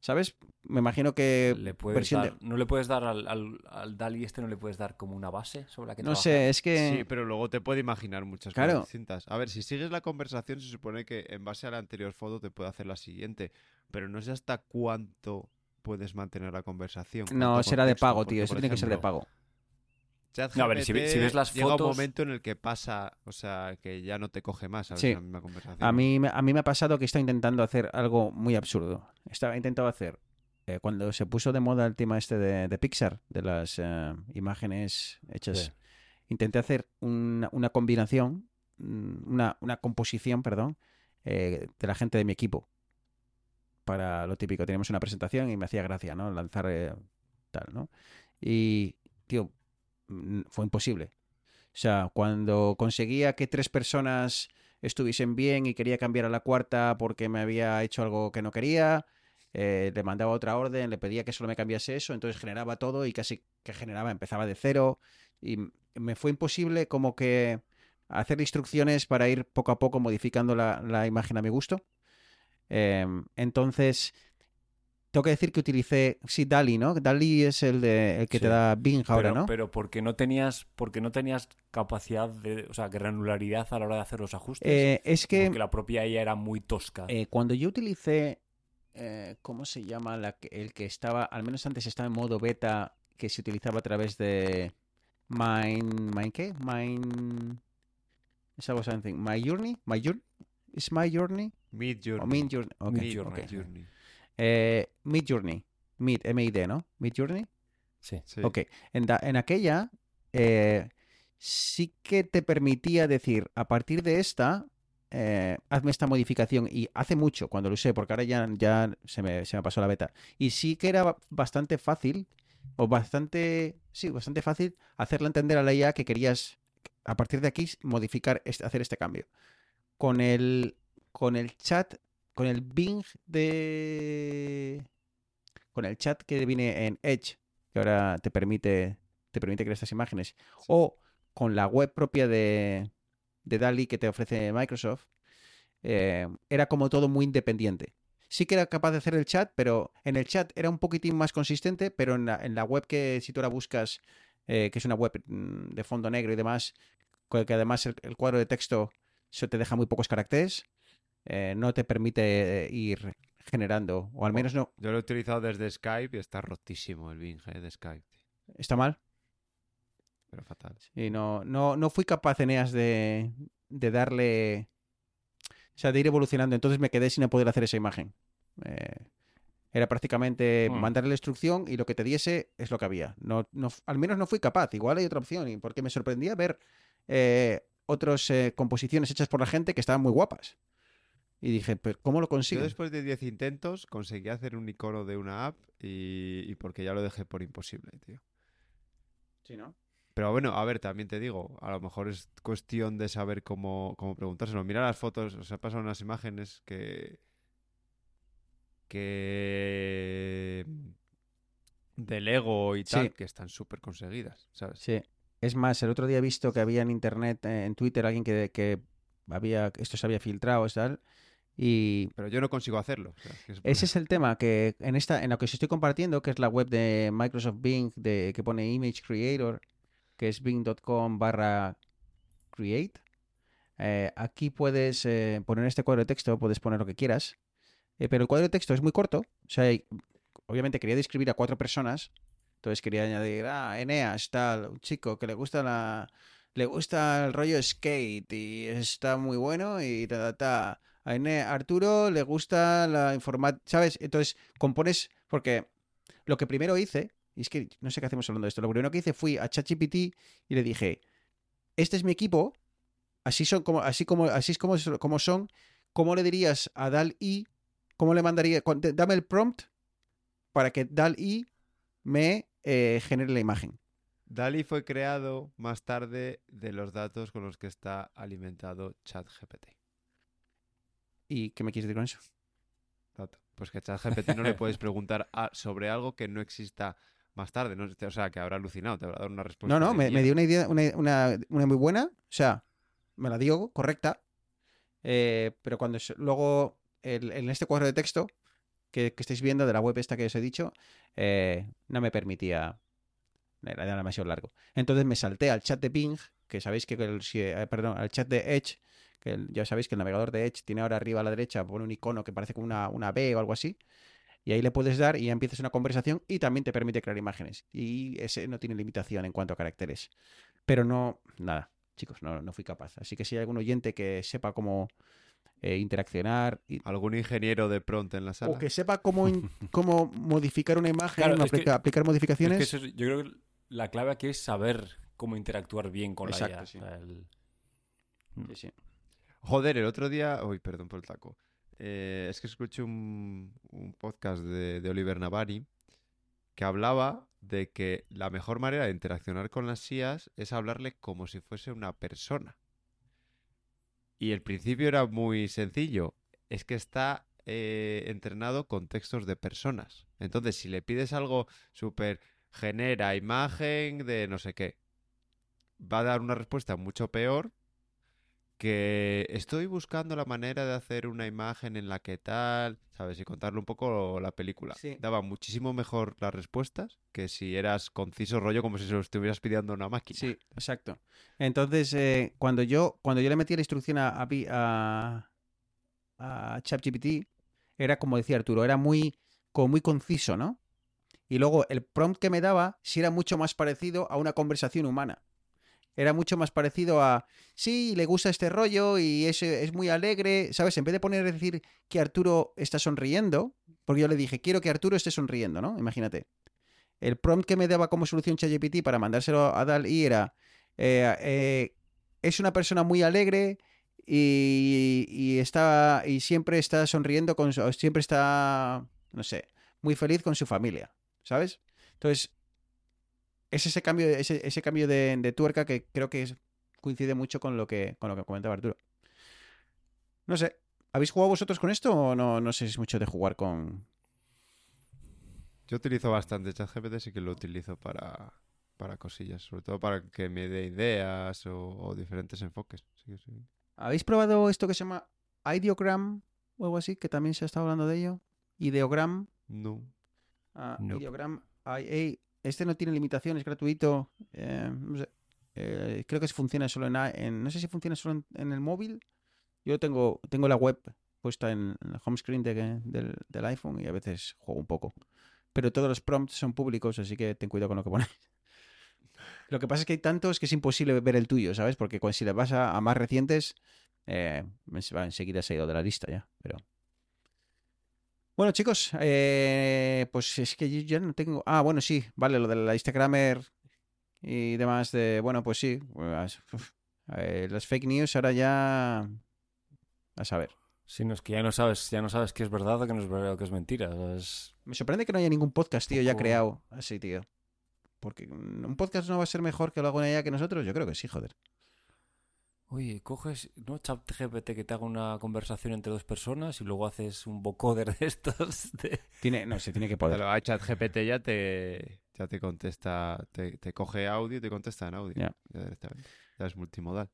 A: ¿Sabes? Me imagino que
C: le puedes
A: de-
C: no le puedes dar al, al, al DALI este, no le puedes dar como una base sobre la que
A: No
C: trabajar?
A: sé, es que...
D: Sí, pero luego te puede imaginar muchas
A: Claro.
D: cosas distintas. A ver, si sigues la conversación, se supone que en base a la anterior foto te puede hacer la siguiente. Pero no sé hasta cuánto puedes mantener la conversación.
A: no, será de pago, tío. Eso tiene que ser de
D: ejemplo,
A: pago.
C: No, a ver, si si ves las
D: llega
C: fotos-
D: un momento en el que pasa, o sea, que ya no te coge más, ¿sabes?
A: Sí.
D: La misma conversación.
A: A mí, me- a mí me ha pasado que está intentando hacer algo muy absurdo. Estaba intentado hacer, eh, cuando se puso de moda el tema este de, de Pixar, de las eh, imágenes hechas,
C: Sí.
A: intenté hacer una, una combinación, mm, una, una composición, perdón, eh, de la gente de mi equipo. Para lo típico, teníamos una presentación y me hacía gracia, ¿no? Lanzar eh, tal, ¿no? Y, tío, fue imposible. O sea, cuando conseguía que tres personas estuviesen bien y quería cambiar a la cuarta porque me había hecho algo que no quería, eh, le mandaba otra orden, le pedía que solo me cambiase eso, entonces generaba todo y casi que generaba, empezaba de cero y me fue imposible como que hacer instrucciones para ir poco a poco modificando la, la imagen a mi gusto. Em, entonces, tengo que decir que utilicé, sí, DALI, ¿no? DALI es el, de, el que te da Bing ahora,
C: pero,
A: ¿no?
C: pero porque no tenías porque no tenías capacidad de o sea granularidad a la hora de hacer los ajustes
A: Eh, es que...
C: porque la propia IA era muy tosca
A: Eh, cuando yo utilicé, eh, ¿cómo se llama? La que- el que estaba, al menos antes estaba en modo beta, que se utilizaba a través de Mind, Mind qué? Mind, es algo something, My Journey, My Journey, is My Journey
D: Mid
A: o
D: Journey.
A: Mid Journey, ok,
C: Mid. Journey.
D: Journey.
A: Eh, Mid Journey, Mid, M-I-D, ¿no? Mid Journey.
C: sí
D: Sí.
A: Ok, en, da- en aquella eh, sí que te permitía decir, a partir de esta, eh, hazme esta modificación. Y hace mucho cuando lo usé, porque ahora ya, ya se, me, se me pasó la beta. Y sí que era ba- bastante fácil, o bastante, sí, bastante fácil hacerle entender a la IA que querías, a partir de aquí, modificar, este- hacer este cambio. Con el, con el chat, con el Bing de... Con el chat que viene en Edge, que ahora te permite te permite crear estas imágenes, o con la web propia de, de DALI que te ofrece Microsoft, eh, era como todo muy independiente. Sí que era capaz de hacer el chat, pero en el chat era un poquitín más consistente, pero en la, en la web que si tú ahora buscas, eh, que es una web mm, de fondo negro y demás, que además el, el cuadro de texto se te deja muy pocos caracteres, eh, no te permite eh, ir generando, o al menos no,
D: Yo lo he utilizado desde Skype y está rotísimo el Bing eh, de Skype.
A: está mal.
D: Pero fatal.
A: Y no, no, no fui capaz, Eneas, de, de darle. O sea, de ir evolucionando. Entonces me quedé sin poder hacer esa imagen. Eh, era prácticamente
C: Hmm.
A: mandarle la instrucción y lo que te diese es lo que había. No, no, al menos no fui capaz. Igual hay otra opción. Y porque me sorprendía ver eh, otras composiciones hechas por la gente que estaban muy guapas. Y dije, ¿pero ¿cómo lo
D: Yo
A: consigo?
D: después de 10 intentos conseguí hacer un icono de una app y, y porque ya lo dejé por imposible, tío.
A: Sí, ¿no?
D: Pero bueno, a ver, también te digo, a lo mejor es cuestión de saber cómo, cómo preguntárselo. Mira las fotos, os he pasado unas imágenes que. que. de Lego y tal,
A: Sí.
D: que están súper conseguidas, ¿sabes?
A: Sí. Es más, el otro día he visto que había en internet, en Twitter, alguien que, que había, esto se había filtrado y tal. Y
D: Pero yo no consigo hacerlo. o sea, que es-
A: Ese es el tema que en esta, en lo que os estoy compartiendo, que es la web de Microsoft Bing, de, que pone Image Creator, que es bing.com barra create. Eh, aquí puedes eh, poner este cuadro de texto, puedes poner lo que quieras, eh, pero el cuadro de texto es muy corto. O sea, obviamente quería describir a cuatro personas, entonces quería añadir, ah, Eneas, tal, un chico que le gusta la, le gusta el rollo skate y está muy bueno y ta, ta, ta. A Arturo le gusta la informática, ¿sabes? Entonces compones, porque lo que primero hice, y es que no sé qué hacemos hablando de esto, lo primero que hice fui a ChatGPT y le dije, este es mi equipo, así son como, así como, así es como, como son, ¿cómo le dirías a DAL-I? ¿Cómo le mandaría? Dame el prompt para que DAL-I me eh, genere la imagen.
D: DALI fue creado más tarde de los datos con los que está alimentado ChatGPT.
A: ¿Y qué me quieres decir con eso?
D: Pues que a ChatGPT no le puedes preguntar a- sobre algo que no exista más tarde. ¿no? O sea, que habrá alucinado, te habrá dado una respuesta.
A: No, no, me, me dio una idea, una, una- una muy buena, o sea, me la dio correcta, eh, pero cuando luego el- en este cuadro de texto que, que estáis viendo de la web esta que os he dicho, eh, no me permitía, era demasiado largo. Entonces me salté al chat de Bing, que sabéis que el, si- eh, perdón, al chat de Edge, que el- ya sabéis que el navegador de Edge tiene ahora arriba a la derecha, pone un icono que parece como una, una B o algo así. Y ahí le puedes dar y ya empiezas una conversación y también te permite crear imágenes. Y ese no tiene limitación en cuanto a caracteres. Pero no, nada, chicos, no, no fui capaz. Así que si hay algún oyente que sepa cómo eh, interaccionar y-
D: ¿Algún ingeniero de pronto en la sala?
A: o que sepa cómo, in- [laughs] cómo modificar una imagen,
C: Claro, que-
A: aplicar
C: Es
A: modificaciones.
C: que eso es- yo creo que la clave aquí es saber cómo interactuar bien con
A: Exacto,
C: la IA. el-
A: Sí, sí.
D: Joder, el otro día. Uy, perdón por el taco. Eh, es que escuché un, podcast de, de Oliver Navari que hablaba de que la mejor manera de interaccionar con las IAs es hablarle como si fuese una persona. Y el principio era muy sencillo. Es que está eh, entrenado con textos de personas. Entonces, si le pides algo súper genera imagen de no sé qué, va a dar una respuesta mucho peor que estoy buscando la manera de hacer una imagen en la que tal, ¿sabes? Y contarle un poco la película.
A: Sí.
D: Daba muchísimo mejor las respuestas que si eras conciso rollo como si se lo estuvieras pidiendo a una máquina.
A: Sí, exacto. Entonces, eh, cuando yo cuando yo le metí la instrucción a, a, Bi- a, a ChatGPT, era como decía Arturo, era muy, como muy conciso, ¿no? Y luego el prompt que me daba sí era mucho más parecido a una conversación humana. Era mucho más parecido a, sí, le gusta este rollo y es, es muy alegre, ¿sabes? En vez de poner a decir que Arturo está sonriendo, porque yo le dije, quiero que Arturo esté sonriendo, ¿no? Imagínate. El prompt que me daba como solución ChatGPT para mandárselo a DAL-I era, eh, eh, es una persona muy alegre y, y está y siempre está sonriendo con siempre está no sé muy feliz con su familia sabes entonces es ese cambio ese, ese cambio de, de tuerca que creo que es- coincide mucho con lo que con lo que comentaba Arturo no sé habéis jugado vosotros con esto o no no sé si es mucho de jugar con
D: Yo utilizo bastante ChatGPT, sí que lo utilizo para, para cosillas, sobre todo para que me dé ideas o, o diferentes enfoques. Sí, sí.
A: ¿Habéis probado esto que se llama Ideogram o algo así? Que también se está hablando de ello. Ideogram.
D: No.
A: Ah,
C: Nope.
A: Ideogram IA. Este no tiene limitación, es gratuito. eh. Eh, creo que funciona solo en, en- No sé si funciona solo en, el móvil. Yo tengo, tengo la web puesta en el home screen de- del, iPhone y a veces juego un poco. Pero todos los prompts son públicos, así que ten cuidado con lo que pones. [laughs] Lo que pasa es que hay tantos que es imposible ver el tuyo, ¿sabes? Porque si le vas a, más recientes, eh, enseguida se ha ido de la lista ya. Pero bueno, chicos, eh, pues es que yo ya no tengo. Ah, bueno, sí, vale, lo de la Instagramer y demás de. Bueno, pues sí. pues, uf, eh, las fake news ahora ya. A saber.
C: Sí, no, es que ya no sabes, ya no sabes qué es verdad o qué no es verdad o qué es mentira. es-
A: Me sorprende que no haya ningún podcast, tío, ya creado así, tío. Porque un podcast no va a ser mejor que lo haga una IA que nosotros. Yo creo que sí, joder.
C: Oye, coges, ¿no? ChatGPT que te haga una conversación entre dos personas y luego haces un vocoder de estos. de-
A: Tiene, no, se tiene que poder.
D: ChatGPT ya te, ya te contesta, te, te coge audio y te contesta en audio.
A: Ya.
D: Ya directamente. Ya es multimodal.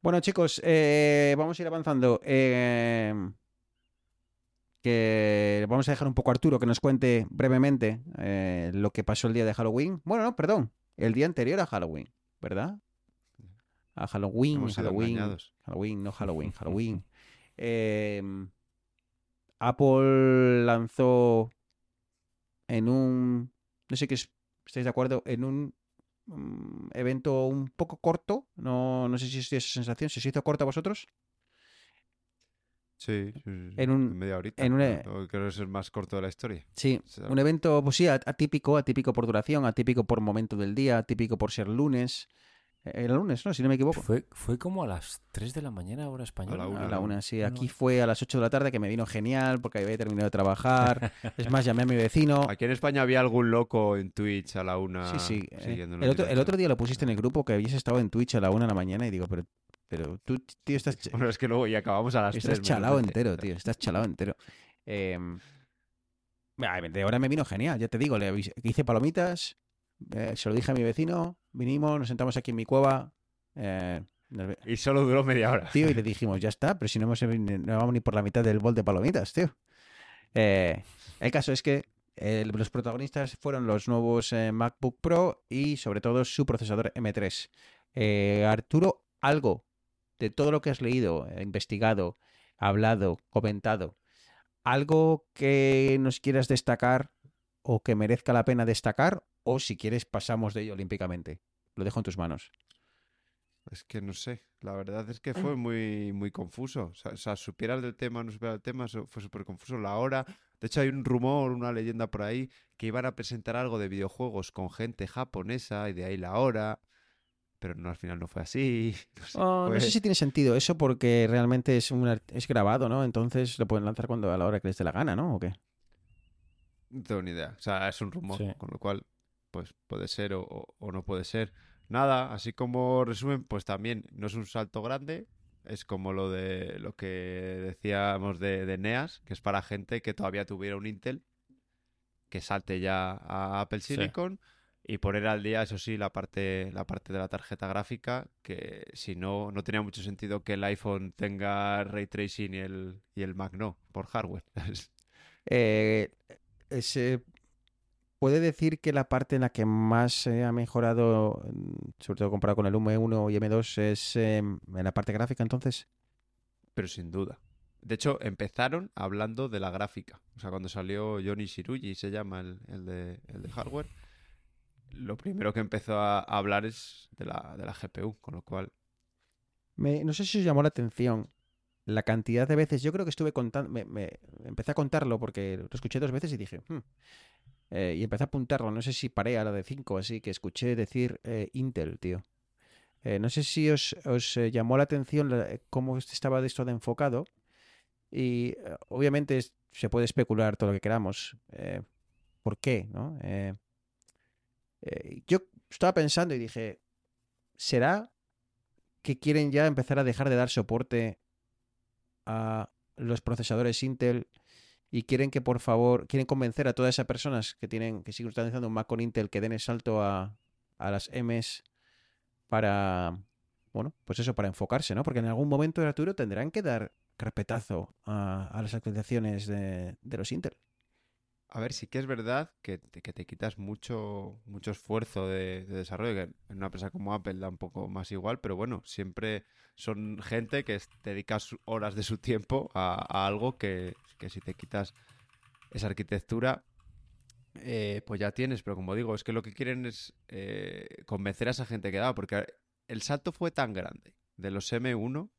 A: Bueno, chicos, eh, vamos a ir avanzando. Eh, que vamos a dejar un poco a Arturo que nos cuente brevemente eh, lo que pasó el día de Halloween. Bueno, no, perdón, el día anterior a Halloween, ¿verdad? A Halloween,
D: Hemos
A: Halloween. Halloween, no Halloween, [laughs] Halloween. Eh, Apple lanzó en un, no sé qué es, estáis de acuerdo, en un mm, evento un poco corto, no, no sé si es esa sensación, ¿se hizo corto a vosotros?
D: Sí, sí, sí, sí.
A: En un-
D: media horita.
A: en.
D: Creo que es el más corto de la historia.
A: Sí,
D: O sea,
A: un evento, pues sí, at- atípico, atípico por duración, atípico por momento del día, atípico por ser lunes. Eh, Era lunes, ¿no? Si no me equivoco.
C: Fue, fue como a las 3 de la mañana, hora española.
D: la una,
A: A la una, sí. Aquí fue a las 8 de la tarde que me vino genial porque había terminado de trabajar. [laughs] Es más, llamé a mi vecino.
D: Aquí en España había algún loco en Twitch a la una.
A: Sí, sí. eh, El otro, el otro día lo pusiste en el grupo que habías estado en Twitch a la una de la mañana y digo, pero, pero tú, tío, estás, [laughs]
D: Bueno, es que luego ya acabamos a las
A: estás
D: 3.
A: chalado entero, tío. Estás chalado entero. Eh, ah, de ahora me vino genial, ya te digo. Le hice palomitas, eh, se lo dije a mi vecino, vinimos, nos sentamos aquí en mi cueva. eh, nos
D: Y solo duró media hora.
A: tío, y le dijimos, ya está, pero si no, hemos, no vamos ni por la mitad del bol de palomitas, tío. Eh, el caso es que eh, los protagonistas fueron los nuevos MacBook Pro y sobre todo su procesador M3. Eh, Arturo, algo de todo lo que has leído, investigado, hablado, comentado, algo que nos quieras destacar o que merezca la pena destacar o si quieres pasamos de ello olímpicamente. Lo dejo en tus manos.
D: Es que no sé. La verdad es que fue muy, muy confuso. O sea, o sea, supieras del tema o no supieras del tema, eso fue súper confuso. La hora. De hecho, hay un rumor, una leyenda por ahí, que iban a presentar algo de videojuegos con gente japonesa y de ahí la hora. Pero no, al final no fue así. [laughs] No sé,
A: Oh,
D: fue-
A: No sé si tiene sentido eso porque realmente es, un, es grabado, ¿no? Entonces lo pueden lanzar cuando a la hora que les dé la gana, ¿no? ¿O qué?
D: No tengo ni idea. O sea, es un rumor,
C: Sí.
D: con lo cual, pues puede ser o, o- o no puede ser. Nada, así como resumen, pues también no es un salto grande. Es como lo de lo que decíamos de, de NEAS, que es para gente que todavía tuviera un Intel, que salte ya a Apple
C: Sí.
D: Silicon y poner al día, eso sí, la parte, la parte de la tarjeta gráfica, que si no, no tenía mucho sentido que el iPhone tenga ray tracing y el, y el Mac no, por hardware. [laughs]
A: Eh, ese- ¿Puede decir que la parte en la que más se ha mejorado, sobre todo comparado con el M1 y M2, es eh, en la parte gráfica entonces?
D: pero sin duda. De hecho, empezaron hablando de la gráfica. O sea, cuando salió Johnny Shiruji, se llama el, el de, el de hardware, lo primero que empezó a hablar es de la, de la GPU, con lo cual...
A: Me- no sé si os llamó la atención la cantidad de veces. Yo creo que estuve contando. Me, empecé a contarlo porque lo escuché dos veces y dije. "Hmm". Eh, y empecé a apuntarlo. No sé si paré a la de 5 así que escuché decir eh, Intel, tío. Eh, no sé si os, os, llamó la atención cómo estaba de esto de enfocado. Y obviamente se puede especular todo lo que queramos. ¿Por qué? ¿no? Yo estaba pensando y dije. ¿Será que quieren ya empezar a dejar de dar soporte a los procesadores Intel y quieren que por favor, quieren convencer a todas esas personas que tienen, que siguen utilizando un Mac con Intel que den el salto a, a las M's para, bueno, pues eso, para enfocarse, ¿no? Porque en algún momento, Arturo, tendrán que dar carpetazo a, a las actualizaciones de, de los Intel.
D: A ver, sí que es verdad que te, que te quitas mucho, mucho esfuerzo de, de desarrollo, en una empresa como Apple da un poco más igual, pero bueno, siempre son gente que dedica horas de su tiempo a, a algo que, que si te quitas esa arquitectura, eh, pues ya tienes, pero como digo, es que lo que quieren es eh, convencer a esa gente que da, porque el salto fue tan grande de los M1, o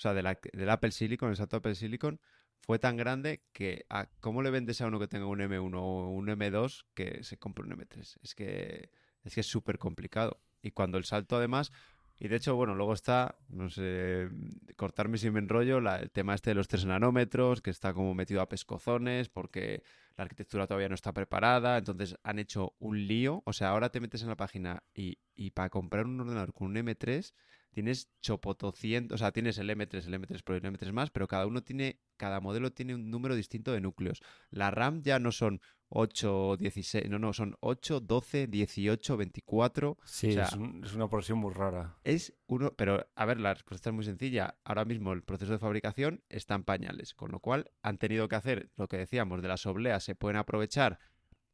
D: sea, de la- del Apple Silicon, el salto Apple Silicon, fue tan grande que a, ¿cómo le vendes a uno que tenga un M1 o un M2 que se compre un M3? Es que es que súper complicado. Y cuando el salto además, y de hecho, bueno, luego está, no sé, cortarme si me enrollo, el tema este de los 3 nanómetros, que está como metido a pescozones porque la arquitectura todavía no está preparada, entonces han hecho un lío, o sea, ahora te metes en la página y para comprar un ordenador con un M3 tienes chopotocientos, o sea, tienes el M3, el M3 Pro y el M3 más, pero cada uno tiene, cada modelo tiene un número distinto de núcleos. La RAM ya no son 8, 16, no, no, son 8, 12, 18, 24.
C: Sí,
D: O sea,
C: es, un- es una porción muy rara.
D: Es uno, pero a ver, la respuesta es muy sencilla. Ahora mismo el proceso de fabricación está en pañales, con lo cual han tenido que hacer lo que decíamos de las obleas, se pueden aprovechar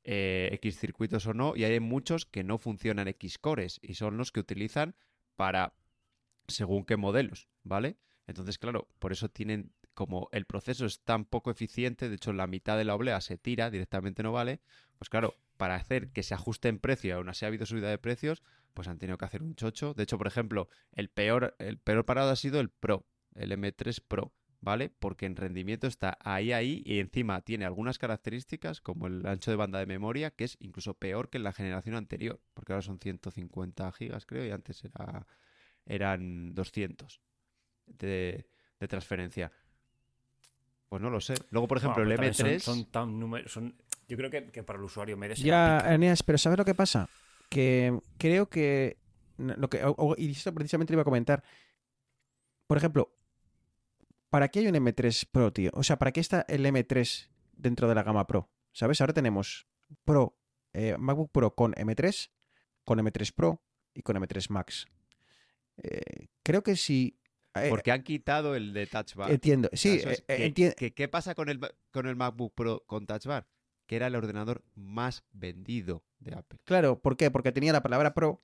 D: eh, X circuitos o no, y hay muchos que no funcionan X cores y son los que utilizan para según qué modelos, ¿vale? Entonces, claro, por eso tienen, como el proceso es tan poco eficiente, de hecho la mitad de la oblea se tira, directamente no vale, pues claro, para hacer que se ajuste en precio y aún así ha habido subida de precios, pues han tenido que hacer un chocho. De hecho, por ejemplo, el peor, el peor parado ha sido el Pro, el M3 Pro, ¿vale? Porque en rendimiento está ahí, ahí, y encima tiene algunas características, como el ancho de banda de memoria, que es incluso peor que en la generación anterior, porque ahora son 150 gigas, creo, y antes era, eran 200 de, de transferencia. Pues no lo sé. Luego, por ejemplo,
C: Bueno,
D: el
C: pero también
D: M3...
C: Son, son tan número- son- yo creo que, que para el usuario medio se
A: Ya. Eneas, pero ¿sabes lo que pasa? Que creo que lo que o- o- y esto precisamente lo iba a comentar. Por ejemplo, ¿para qué hay un M3 Pro, tío? O sea, ¿para qué está el M3 dentro de la gama Pro? ¿Sabes? Ahora tenemos Pro, eh, MacBook Pro con M3, con M3 Pro y con M3 Max. Eh, creo que si eh,
D: Porque han quitado el de Touch Bar.
A: entiendo, sí,
D: es
A: eh, eh,
D: que-
A: enti-
D: que- ¿Qué pasa con el, con el MacBook Pro con Touch Bar? Que era el ordenador más vendido de Apple.
A: claro, ¿por qué? Porque tenía la palabra Pro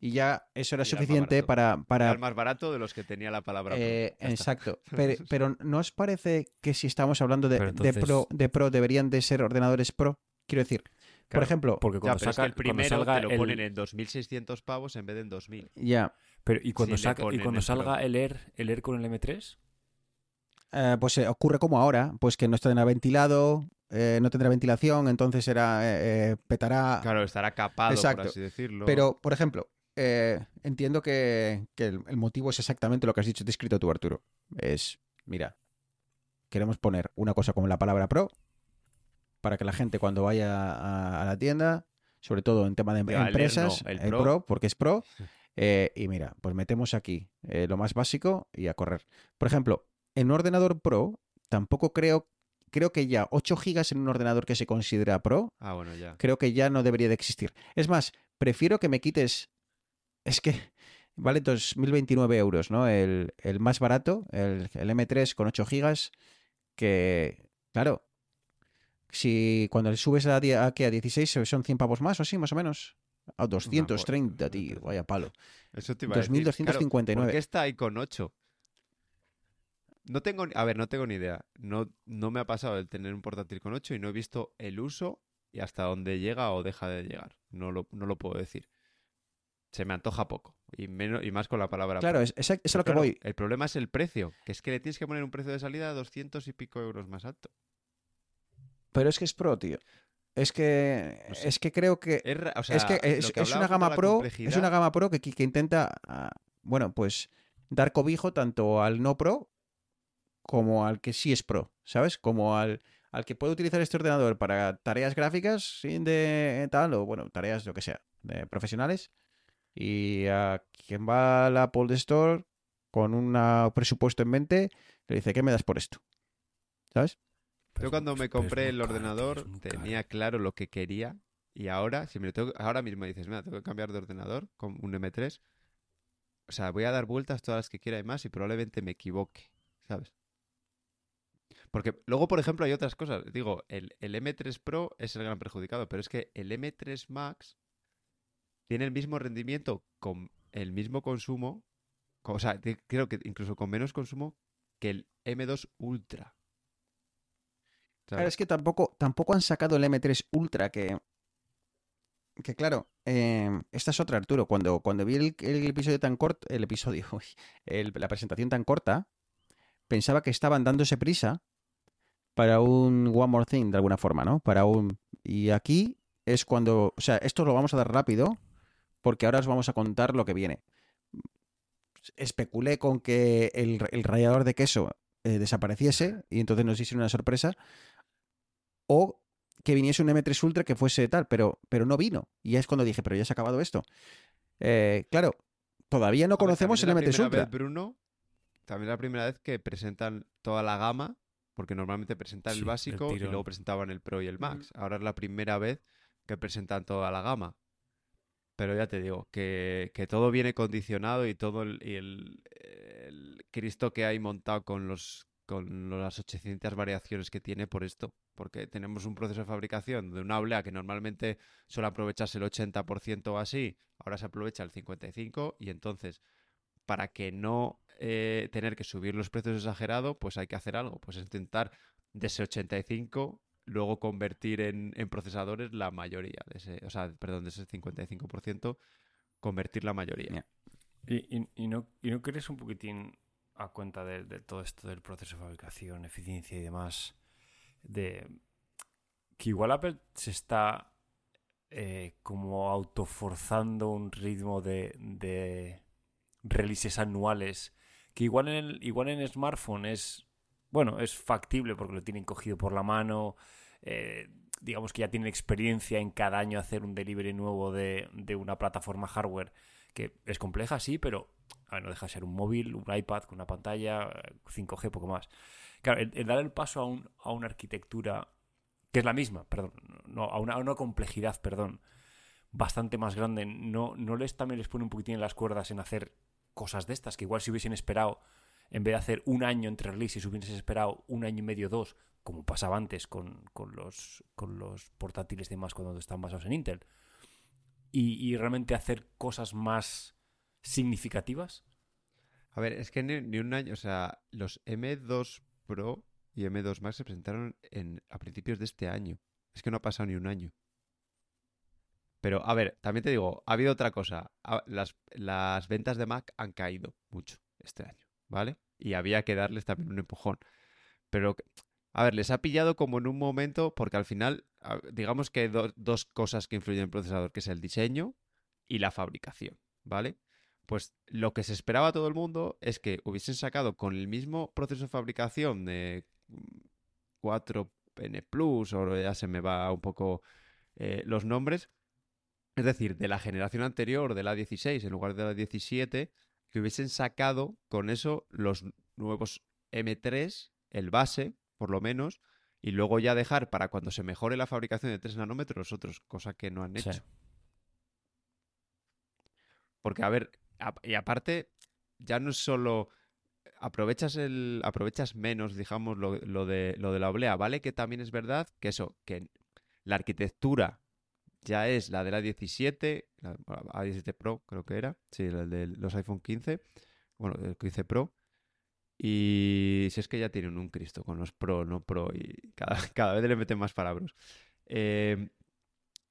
A: y ya eso era suficiente
D: barato.
A: para,
D: Era
A: para
D: el más barato de los que tenía la palabra Pro.
A: Eh, exacto. [laughs] Pero, pero ¿no os parece que si estamos hablando de, de pro, de pro deberían de ser ordenadores pro? Quiero decir, por ejemplo,
C: Porque
D: Ya,
C: cuando,
D: pero es que
C: saca,
D: el
C: cuando
D: primero
C: salga
D: te lo
C: el-
D: ponen en 2.600 pavos en vez de en 2.000.
A: ya,
C: pero, y cuando,
D: si le
C: saca, y
D: ponen
C: cuando
D: el Pro.
C: salga el Air, el Air con el M3,
A: eh, pues eh, ocurre como ahora, pues que no estará ventilado, eh, no tendrá ventilación, entonces será, eh, eh, petará.
D: Claro, estará capado,
A: Exacto.
D: por así decirlo.
A: Pero, por ejemplo, eh, entiendo que, que el, el motivo es exactamente lo que has dicho, te he escrito tú, Arturo. Es, mira, queremos poner una cosa como la palabra pro para que la gente cuando vaya a, a la tienda, sobre todo en tema de
D: el no,
A: empresas,
D: el
A: el
D: Pro.
A: pro. porque es pro, eh, y mira, pues metemos aquí eh, lo más básico y a correr. Por ejemplo, en un ordenador pro, tampoco creo, creo que ya 8 gigas en un ordenador que se considera pro,
D: Ah, bueno, ya.
A: creo que ya no debería de existir. Es más, prefiero que me quites. Es que [laughs] vale 2.029 euros, ¿no? El, el más barato, el, el M3 con 8 gigas, que, claro, si cuando le subes a, a, ¿qué? a 16 son 100 pavos más o así, más o menos. A 230, tío, vaya palo.
D: Eso te iba a decir. Claro,
A: 2.259.
D: ¿Por qué está ahí con 8? No tengo, a ver, no tengo ni idea. No, no me ha pasado el tener un portátil con 8 y no he visto el uso y hasta dónde llega o deja de llegar. No lo, no lo puedo decir. Se me antoja poco. Y, menos, y más con la palabra
A: Claro, es, es, a- es a lo que voy.
D: El problema es el precio, que es que le tienes que poner un precio de salida de 200 y pico euros más alto.
A: Pero es que es pro, tío. Es que,
D: No sé.
A: es que creo que
D: Es, ra- o sea,
A: es que es,
D: que
A: es una gama pro, es una gama pro que, que intenta, ah, bueno, pues dar cobijo tanto al no pro como al que sí es pro, ¿sabes? Como al, al que puede utilizar este ordenador para tareas gráficas sin de tal o bueno, tareas lo que sea, de profesionales y a quien va a la Apple Store con un presupuesto en mente le dice, ¿qué me das por esto? ¿Sabes?
D: Yo cuando me compré el ordenador tenía claro lo que quería Y ahora, si me lo tengo, ahora mismo dices, mira, tengo que cambiar de ordenador con un M3. O sea, voy a dar vueltas todas las que quiera y más y probablemente me equivoque, ¿sabes? Porque luego, por ejemplo, hay otras cosas. Digo, el, el M3 Pro es el gran perjudicado, pero es que el M3 Max tiene el mismo rendimiento con el mismo consumo, co- o sea, creo que incluso con menos consumo que el M2 Ultra.
A: Claro, es que tampoco, tampoco han sacado el M3 Ultra, que. Que claro, eh, esta es otra, Arturo. Cuando, cuando vi el, episodio tan corto, el episodio, [laughs] la presentación tan corta, pensaba que estaban dándose prisa para un One More Thing, de alguna forma, ¿no? Para un. Y aquí es cuando. O sea, esto lo vamos a dar rápido, porque ahora os vamos a contar lo que viene. Especulé con que el, el de queso eh, desapareciese y entonces nos hicieron una sorpresa. O que viniese un M3 Ultra que fuese tal, pero, pero no vino. Y es cuando dije, pero ya se ha acabado esto. Eh, claro, todavía no
D: ver,
A: conocemos el
D: también es
A: M3
D: la
A: Ultra.
D: primera vez, Bruno, también es la primera vez que presentan toda la gama, porque normalmente presentan
C: Sí,
D: el básico y luego presentaban el Pro y el Max. Ahora es la primera vez que presentan toda la gama. Pero ya te digo, que, que todo viene condicionado y todo el, y el, el Cristo que hay montado con los con las 800 variaciones que tiene por esto. Porque tenemos un proceso de fabricación de una oblea que normalmente suele aprovecharse el 80% o así, ahora se aprovecha el 55% y entonces para que no eh, tener que subir los precios exagerado, pues hay que hacer algo, pues intentar de ese 85 luego convertir en, en procesadores la mayoría, de ese, o sea, perdón, de ese 55%, convertir la mayoría.
C: ¿Y, y- y no, ¿Y no crees un poquitín a cuenta de, de todo esto del proceso de fabricación, eficiencia y demás, de que igual Apple se está eh, como autoforzando un ritmo de, de releases anuales que igual en el, igual en smartphone es bueno es factible porque lo tienen cogido por la mano eh, digamos que ya tienen experiencia en cada año hacer un delivery nuevo de, de una plataforma hardware que es compleja sí pero a ver, no deja de ser un móvil un iPad con una pantalla eh, 5G poco más claro el, dar el paso a, un- a una arquitectura que es la misma, perdón, no, a, una, a una complejidad, perdón, bastante más grande, no, no les también les pone un poquitín en las cuerdas en hacer cosas de estas, que igual si hubiesen esperado, en vez de hacer un año entre releases, hubiesen esperado un año y medio, dos, como pasaba antes con, con los, con los portátiles y demás cuando están basados en Intel, y, y realmente hacer cosas más significativas.
D: A ver, es que ni, ni un año, o sea, los M2 Pro y M2 Max se presentaron en, a principios de este año. Es que no ha pasado ni un año. Pero, a ver, también te digo, ha habido otra cosa. Las, las ventas de Mac han caído mucho este año, ¿vale? Y había que darles también un empujón. Pero, a ver, les ha pillado como en un momento, porque al final, digamos que hay do- dos cosas que influyen en el procesador, que es el diseño y la fabricación, ¿vale? Pues lo que se esperaba todo el mundo es que hubiesen sacado con el mismo proceso de fabricación de 4N Plus, o ya se me va un poco eh, los nombres, es decir, de la generación anterior, de la 16 en lugar de la 17, que hubiesen sacado con eso los nuevos M3, el base, por lo menos, y luego ya dejar para cuando se mejore la fabricación de 3 nanómetros los otros, cosa que no han hecho.
C: Sí.
D: Porque, a ver, a- y aparte, ya no es solo aprovechas el aprovechas menos, digamos, lo, lo de lo de la oblea, ¿vale? Que también es verdad que eso, que la arquitectura ya es la de la 17, la A17 Pro, creo que era, sí, la de los iPhone 15, bueno, el 15 Pro. Y si es que ya tienen un Cristo con los Pro, no Pro, y cada, [laughs] cada vez le meten más palabras. Eh,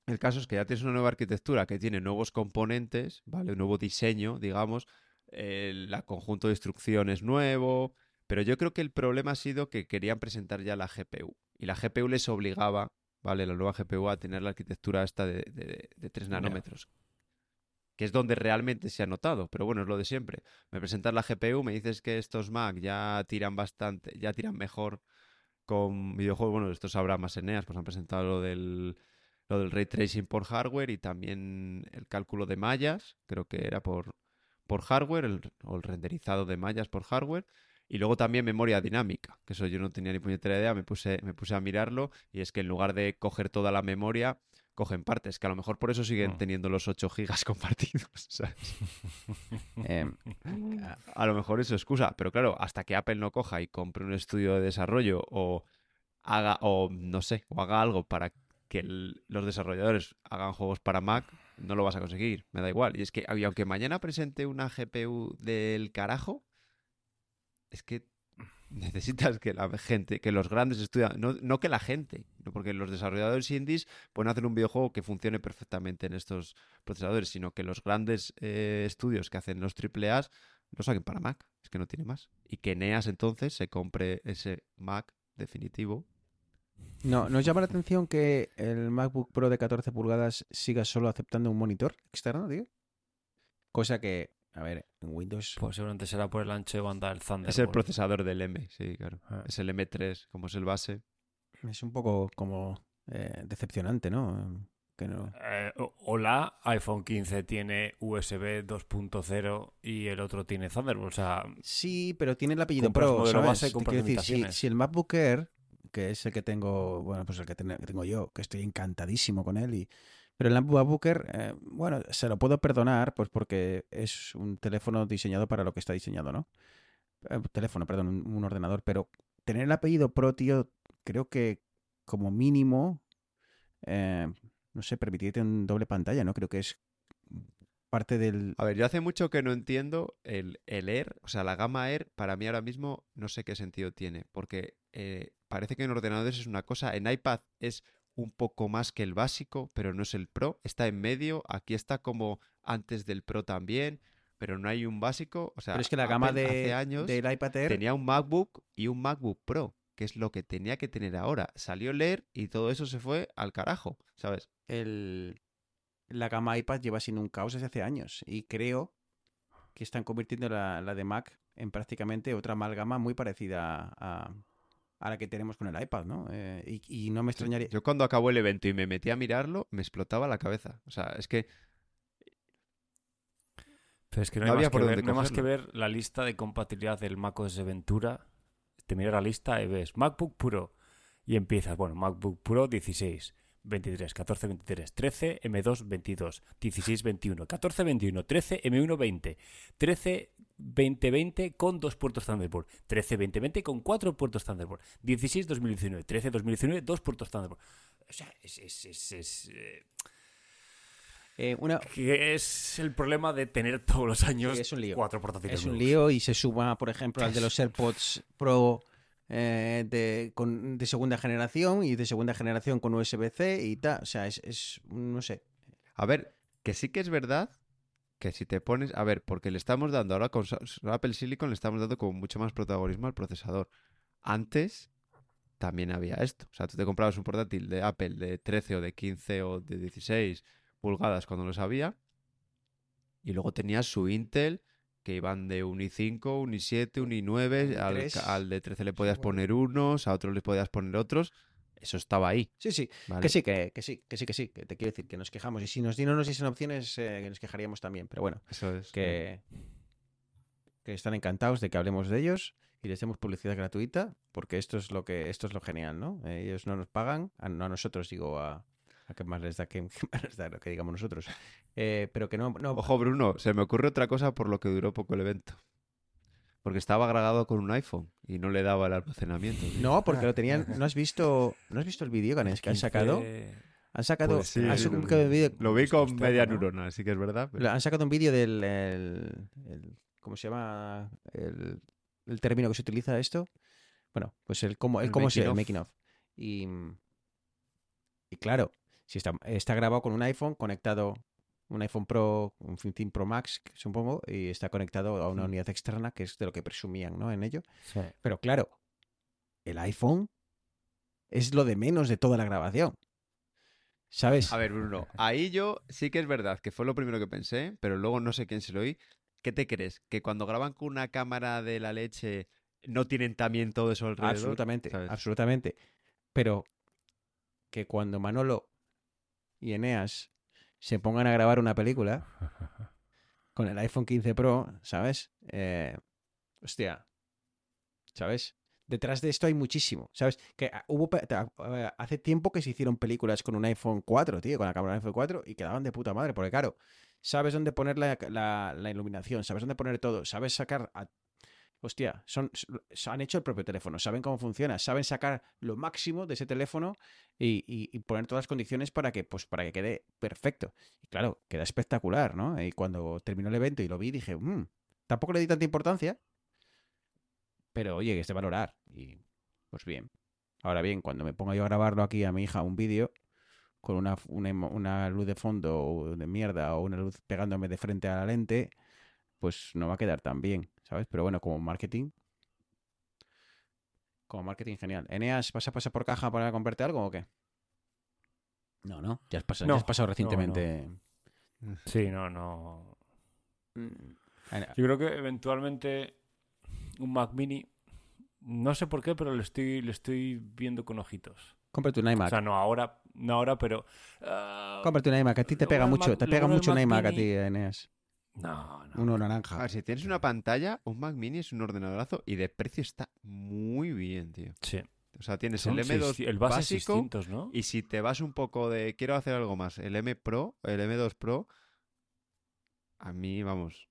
D: el caso es que ya tienes una nueva arquitectura que tiene nuevos componentes, ¿vale? Un nuevo diseño, digamos. El conjunto de instrucciones nuevo. Pero yo creo que el problema ha sido que querían presentar ya la GPU. Y la GPU les obligaba, ¿vale? La nueva GPU a tener la arquitectura esta de, de, de 3
C: Ya.
D: nanómetros. Que es donde realmente se ha notado. Pero bueno, es lo de siempre. Me presentas la GPU, me dices que estos Mac ya tiran bastante, ya tiran mejor con videojuegos. Bueno, estos habrá más Eneas, pues han presentado lo del lo del ray tracing por hardware y también el cálculo de mallas, creo que era por, por hardware, el- o el renderizado de mallas por hardware. Y luego también memoria dinámica, que eso yo no tenía ni puñetera idea, me puse, me puse a mirarlo y es que en lugar de coger toda la memoria, cogen partes, que a lo mejor por eso siguen
C: Mm.
D: teniendo los 8 gigas [laughs] compartidos. ¿sabes?
A: Eh,
D: A lo mejor es su excusa, pero claro, hasta que Apple no coja y compre un estudio de desarrollo o haga, o no sé, o haga algo para que los desarrolladores hagan juegos para Mac, no lo vas a conseguir, me da igual. Y es que, aunque mañana presente una GPU del carajo, es que [laughs] necesitas que la gente, que los grandes estudian, no, no que la gente, no porque los desarrolladores indies pueden hacer un videojuego que funcione perfectamente en estos procesadores, sino que los grandes eh, estudios que hacen los AAA lo saquen para Mac, es que no tiene más. Y que Neas entonces se compre ese Mac definitivo.
A: No, ¿Nos llama la atención que el MacBook Pro de 14 pulgadas siga solo aceptando un monitor externo, tío? Cosa que, a ver, en Windows...
C: Pues seguramente será por el ancho de banda del Thunderbolt.
D: Es el procesador del M, sí, claro.
C: Ah.
D: Es el M3, como es el base.
A: Es un poco como eh, decepcionante, ¿no? Que no...
C: Eh, o- hola, iPhone 15 tiene USB 2.0 y el otro tiene Thunderbolt. O sea,
A: Sí, pero tiene el apellido Pro, ¿sabes?
C: base,
A: decir, si, si el MacBook Air, que es el que tengo, bueno, pues el que, ten- que tengo yo, que estoy encantadísimo con él, y, pero el MacBook Air, eh, bueno, se lo puedo perdonar, pues porque es un teléfono diseñado para lo que está diseñado, ¿no? Eh, teléfono, perdón, un, un ordenador, pero tener el apellido Pro, tío, creo que como mínimo, eh, no sé, permitirte un doble pantalla, ¿no? Creo que es parte del...
D: A ver, yo hace mucho que no entiendo el, el Air, o sea, la gama Air, para mí ahora mismo no sé qué sentido tiene, porque eh, parece que en ordenadores es una cosa, en iPad es un poco más que el básico, pero no es el Pro, está en medio, aquí está como antes del Pro también, pero no hay un básico, o sea,
A: Pero es que la gama de,
D: hace años
A: del iPad Air...
D: tenía un MacBook y un MacBook Pro, que es lo que tenía que tener ahora. Salió el Air y todo eso se fue al carajo, ¿sabes?
A: el, la gama iPad lleva siendo un caos desde hace años y creo que están convirtiendo la, la de Mac en prácticamente otra amalgama muy parecida a, a la que tenemos con el iPad, ¿no? Eh, y, y no me extrañaría...
D: Yo cuando acabó el evento y me metí a mirarlo, me explotaba la cabeza. O sea, es que
C: pero es que no,
D: No
C: hay,
D: había
C: más,
D: por
C: que
D: dónde
C: ver, no más que ver la lista de compatibilidad del macOS Ventura. Te miras la lista y ves MacBook Pro y empiezas, bueno, MacBook Pro 16, 23, 14, 23, 13, M2, 22, 16, 21, 14, 21, 13, M1, 20, 13, 20, 20 con dos puertos Thunderbolt, 13, 20, 20 con cuatro puertos Thunderbolt, 16, 2019, 13, 2019, dos puertos Thunderbolt. O sea, es, es, es, es, eh,
A: Eh, una,
C: que es el problema de tener todos los años
A: Sí, es un lío.
C: cuatro portátiles
A: es un lío y se suma, por ejemplo, al de los [laughs] AirPods Pro eh, de, con- de segunda generación y de segunda generación con USB-C y tal. O sea, es, es, no sé.
D: A ver, que sí que es verdad que si te pones, a ver, porque le estamos dando ahora con Apple Silicon le estamos dando como mucho más protagonismo al procesador. Antes también había esto, o sea, tú te comprabas un portátil de Apple de 13 o de 15 o de 16 pulgadas cuando los había y luego tenías su Intel que iban de un i5, un i7, un i9, al,
A: i3.
D: ca- al de 13 le podías poner unos, a otros le podías poner otros, eso estaba ahí,
A: Sí, sí.
D: ¿vale?
A: Que sí, que, que sí, que sí, que sí. Que te quiero decir que nos quejamos. Y si nos, no nos diesen opciones, eh, que nos quejaríamos también. Pero bueno,
D: Eso es.
A: que, que están encantados de que hablemos de ellos y les demos publicidad gratuita, porque esto es lo que esto es lo genial, ¿no? Eh, ellos no nos pagan, a, no a nosotros, digo, a, [laughs] a qué más les da qué más les da lo que digamos nosotros. Eh, pero que no, no
D: Ojo, Bruno, se me ocurre otra cosa por lo que duró poco el evento. Porque estaba agregado con un iPhone y no le daba el almacenamiento. tío.
A: no, porque lo tenían. ¿No has visto, no has visto el vídeo Ganes, que han sacado?
C: 15,
A: Han sacado,
C: Puede ser,
A: han sacado
C: lo-
A: un vídeo
D: Lo vi con
C: Hostia,
D: media
C: ¿no?
D: neurona, así que es verdad. pero-
A: Han sacado un vídeo del. el- el- ¿Cómo se llama? El, el término que se utiliza esto. Bueno, pues el cómo, el
D: El
A: cómo se el
D: making
A: making of. Y, y claro, si está, está grabado con un iPhone conectado, un iPhone Pro, un 15 Pro Max, supongo, y está conectado a una unidad externa, que es de lo que presumían, ¿no? En ello.
C: Sí.
A: Pero claro, el iPhone es lo de menos de toda la grabación. ¿Sabes?
D: A ver, Bruno, ahí yo sí que es verdad que fue lo primero que pensé, pero luego no sé quién se lo oí. ¿Qué te crees? ¿Que cuando graban con una cámara de la leche no tienen también todo eso alrededor?
A: Absolutamente,
D: ¿sabes?
A: absolutamente. Pero que cuando Manolo y Eneas se pongan a grabar una película [laughs] con el iPhone 15 Pro, ¿sabes? Eh, hostia, ¿sabes? detrás de esto hay muchísimo, ¿sabes? Que ah, hubo eh, hace tiempo que se hicieron películas con un iPhone 4, tío, con la cámara del iPhone 4 y quedaban de puta madre, porque claro, sabes dónde poner la, la- la iluminación, sabes dónde poner todo, sabes sacar a- Hostia, son, han hecho el propio teléfono, saben cómo funciona, saben sacar lo máximo de ese teléfono y, y- poner todas las condiciones para que, pues, para que quede perfecto. Y claro, queda espectacular, ¿no? Y cuando terminó el evento y lo vi, dije, "Mm, tampoco le di tanta importancia, pero oye, que es de valorar. Y pues bien. Ahora bien, cuando me ponga yo a grabarlo aquí a mi hija un vídeo con una, una, una luz de fondo de mierda o una luz pegándome de frente a la lente, pues no va a quedar tan bien, ¿sabes? Pero bueno, como marketing. Como marketing genial. Eneas, ¿vas a pasar por caja para comprarte algo o qué? No, no. Ya has pasado, ya
C: No,
A: has pasado
C: no, no.
A: recientemente.
C: Sí, no, no.
A: Mm,
C: Yo creo que eventualmente un Mac Mini, no sé por qué, pero le estoy, le estoy viendo con ojitos.
A: Cómprate un iMac.
C: O sea, no ahora, no ahora, pero. ah,
A: Cómprate un iMac. A ti te pega mucho.
C: Mac-
A: Te pega mucho un
C: Mac
A: iMac a ti, Eneas.
C: No, no.
A: Uno
D: A
A: naranja.
D: ver, si tienes una pantalla, un Mac Mini es un ordenadorazo y de precio está muy bien, tío.
C: Sí.
D: O sea, tienes
C: Son
D: el M2
C: seis- el base
D: básico
C: 600, ¿no?
D: y si te vas un poco de quiero hacer algo más, el M Pro, el M2 Pro, a mí, vamos,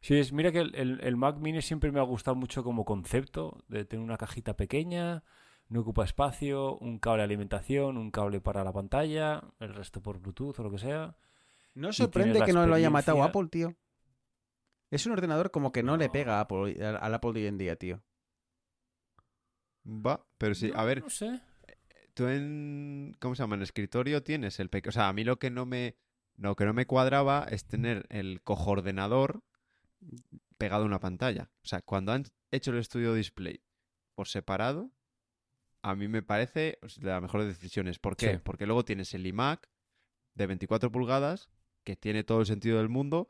C: Sí, es, mira que el, el- el Mac Mini siempre me ha gustado mucho como concepto, de tener una cajita pequeña, no ocupa espacio, un cable de alimentación, un cable para la pantalla, el resto por Bluetooth o lo que sea.
A: No sorprende que no lo haya matado Apple, tío. Es un ordenador como que no, le pega a Apple, al, Apple de hoy en día, tío.
D: va, pero sí, a ver,
C: No sé.
D: tú en ¿cómo se llama? En escritorio tienes el pequeño, o sea, a mí lo que no me lo que no me cuadraba es tener el cojoordenador pegado a una pantalla. O sea, cuando han hecho el estudio display por separado, a mí me parece de las mejores decisiones. ¿Por qué?
C: Sí.
D: Porque luego tienes el iMac de 24 pulgadas, que tiene todo el sentido del mundo,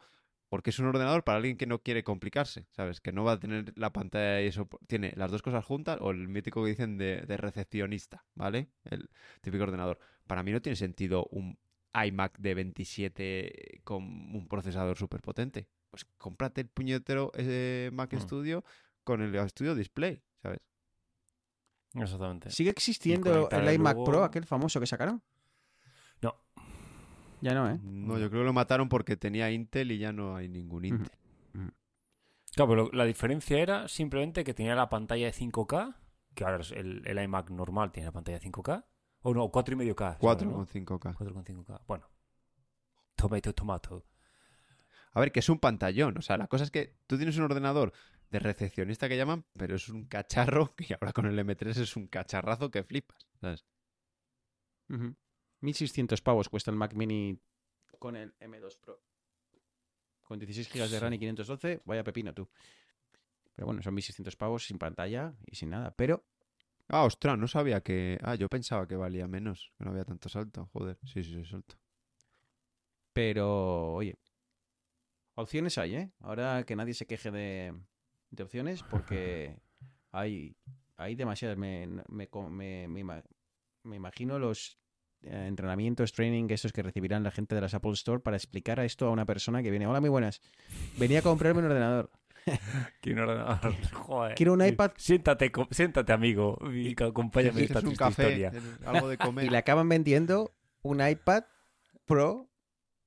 D: porque es un ordenador para alguien que no quiere complicarse, ¿sabes? Que no va a tener la pantalla y eso. Tiene las dos cosas juntas, o el mítico que dicen de, de recepcionista, ¿vale? El típico ordenador. Para mí no tiene sentido un iMac de 27 con un procesador súper potente. Pues cómprate el puñetero eh, Mac
C: Hmm.
D: Studio con el Studio Display, ¿sabes?
C: Exactamente.
A: ¿Sigue existiendo el iMac
C: luego-
A: Pro, aquel famoso que sacaron?
C: No.
A: Ya no, ¿eh?
D: No, yo creo que lo mataron porque tenía Intel y ya no hay ningún. Intel.
C: Claro, pero la diferencia era simplemente que tenía la pantalla de 5K, que ahora es el, el iMac normal tiene la pantalla de 5K, o no, 4,5K.
D: 4
C: ¿no?
D: con 5K.
C: 4,5K. Bueno. Tomato, tomato.
D: A ver, que es un pantallón. O sea, la cosa es que tú tienes un ordenador de recepcionista que llaman, pero es un cacharro [laughs] y ahora con el M3 es un cacharrazo que flipas. ¿sabes?
A: 1600 pavos cuesta el Mac Mini con el M2 Pro. Con 16 GB de RAM y 512, vaya pepino tú. Pero bueno, son 1600 pavos sin pantalla y sin nada. Pero
D: Ah, ostras, no sabía que. Ah, yo pensaba que valía menos, que no había tanto salto. Joder, sí, sí, sí, salto.
A: Pero, oye, opciones hay, ¿eh? Ahora que nadie se queje de, de opciones, porque hay, hay demasiadas. Me, me, me- me ima- me imagino los entrenamientos, training, esos que recibirán la gente de las Apple Store para explicar a esto a una persona que viene. Hola, muy buenas. Venía a comprarme un ordenador. [laughs]
C: Quiero un ordenador. [laughs] Joder.
A: Quiero un iPad.
C: Siéntate, siéntate amigo, y co- acompáñame en
D: ¿Quieres
C: esta
D: un café?
C: historia.
D: ¿Tienes Algo de comer. [laughs]
A: Y le acaban vendiendo un iPad Pro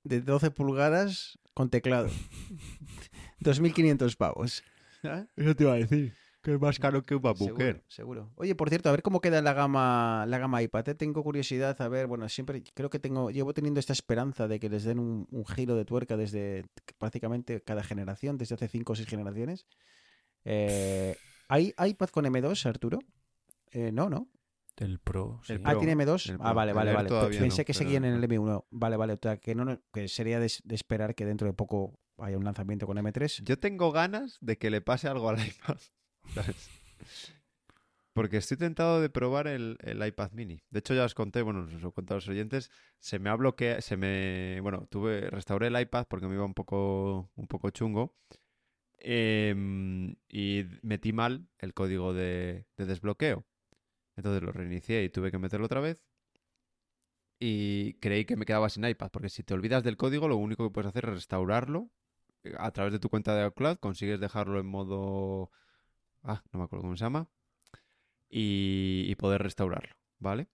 A: de 12 pulgadas con teclado. 2.500 pavos.
D: Eso te iba a decir. Que es más caro que un
A: Seguro,
D: MacBooker.
A: seguro. Oye, por cierto, a ver cómo queda la gama, la gama iPad. ¿eh? Tengo curiosidad, a ver, bueno, siempre creo que tengo, llevo teniendo esta esperanza de que les den un, un giro de tuerca desde prácticamente cada generación, desde hace 5 o 6 generaciones. Eh, ¿Hay iPad con M2, Arturo? Eh, no, ¿no?
C: El Pro. sí.
D: El
A: Ah, ¿tiene M2?
D: el
A: Ah, vale, vale, vale. Pensé
D: no,
A: que
D: pero
A: seguían en
D: el
A: el M1. Vale, vale. O sea, que, no, que sería de, de esperar que dentro de poco haya un lanzamiento con M3.
D: Yo tengo ganas de que le pase algo al iPad. Porque estoy tentado de probar el, el iPad mini. De hecho, ya os conté, bueno, os lo contado a los oyentes, se me ha bloqueado, se me, bueno, tuve, restauré el iPad porque me iba un poco, un poco chungo. em, y metí mal el código de, de desbloqueo. Entonces lo reinicié y tuve que meterlo otra vez. Y creí que me quedaba sin iPad, porque si te olvidas del código, lo único que puedes hacer es restaurarlo eh, a través de tu cuenta de iCloud. Consigues dejarlo en modo ah, no me acuerdo cómo se llama, y, y poder restaurarlo, ¿vale?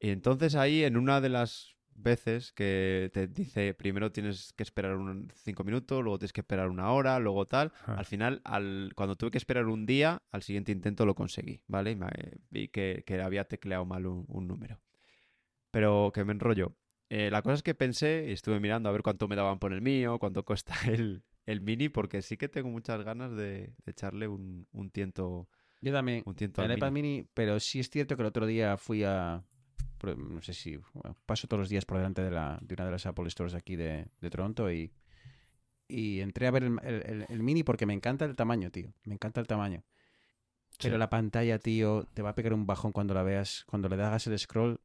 D: Y entonces ahí en una de las veces que te dice primero tienes que esperar un cinco minutos, luego tienes que esperar una hora, luego tal.
C: Ah.
D: Al final, al, cuando tuve que esperar un día, al siguiente intento lo conseguí, ¿vale? Y me- vi que, que había tecleado mal un, un número. Pero que me enrollo. Eh, la cosa es que pensé y estuve mirando a ver cuánto me daban por el mío, cuánto cuesta [laughs] el, el mini, porque sí que tengo muchas ganas de, de echarle un, un tiento,
A: Yo también.
D: un tiento
A: El
D: al
A: iPad
D: mini.
A: mini, pero sí es cierto que el otro día fui a. No sé si. bueno, paso todos los días por delante de, la, de una de las Apple Stores aquí de, de Toronto y. Y entré a ver el, el- mini porque me encanta el tamaño, tío. Me encanta el tamaño. Pero la pantalla, tío, te va a pegar un bajón cuando la veas. Cuando le hagas el scroll,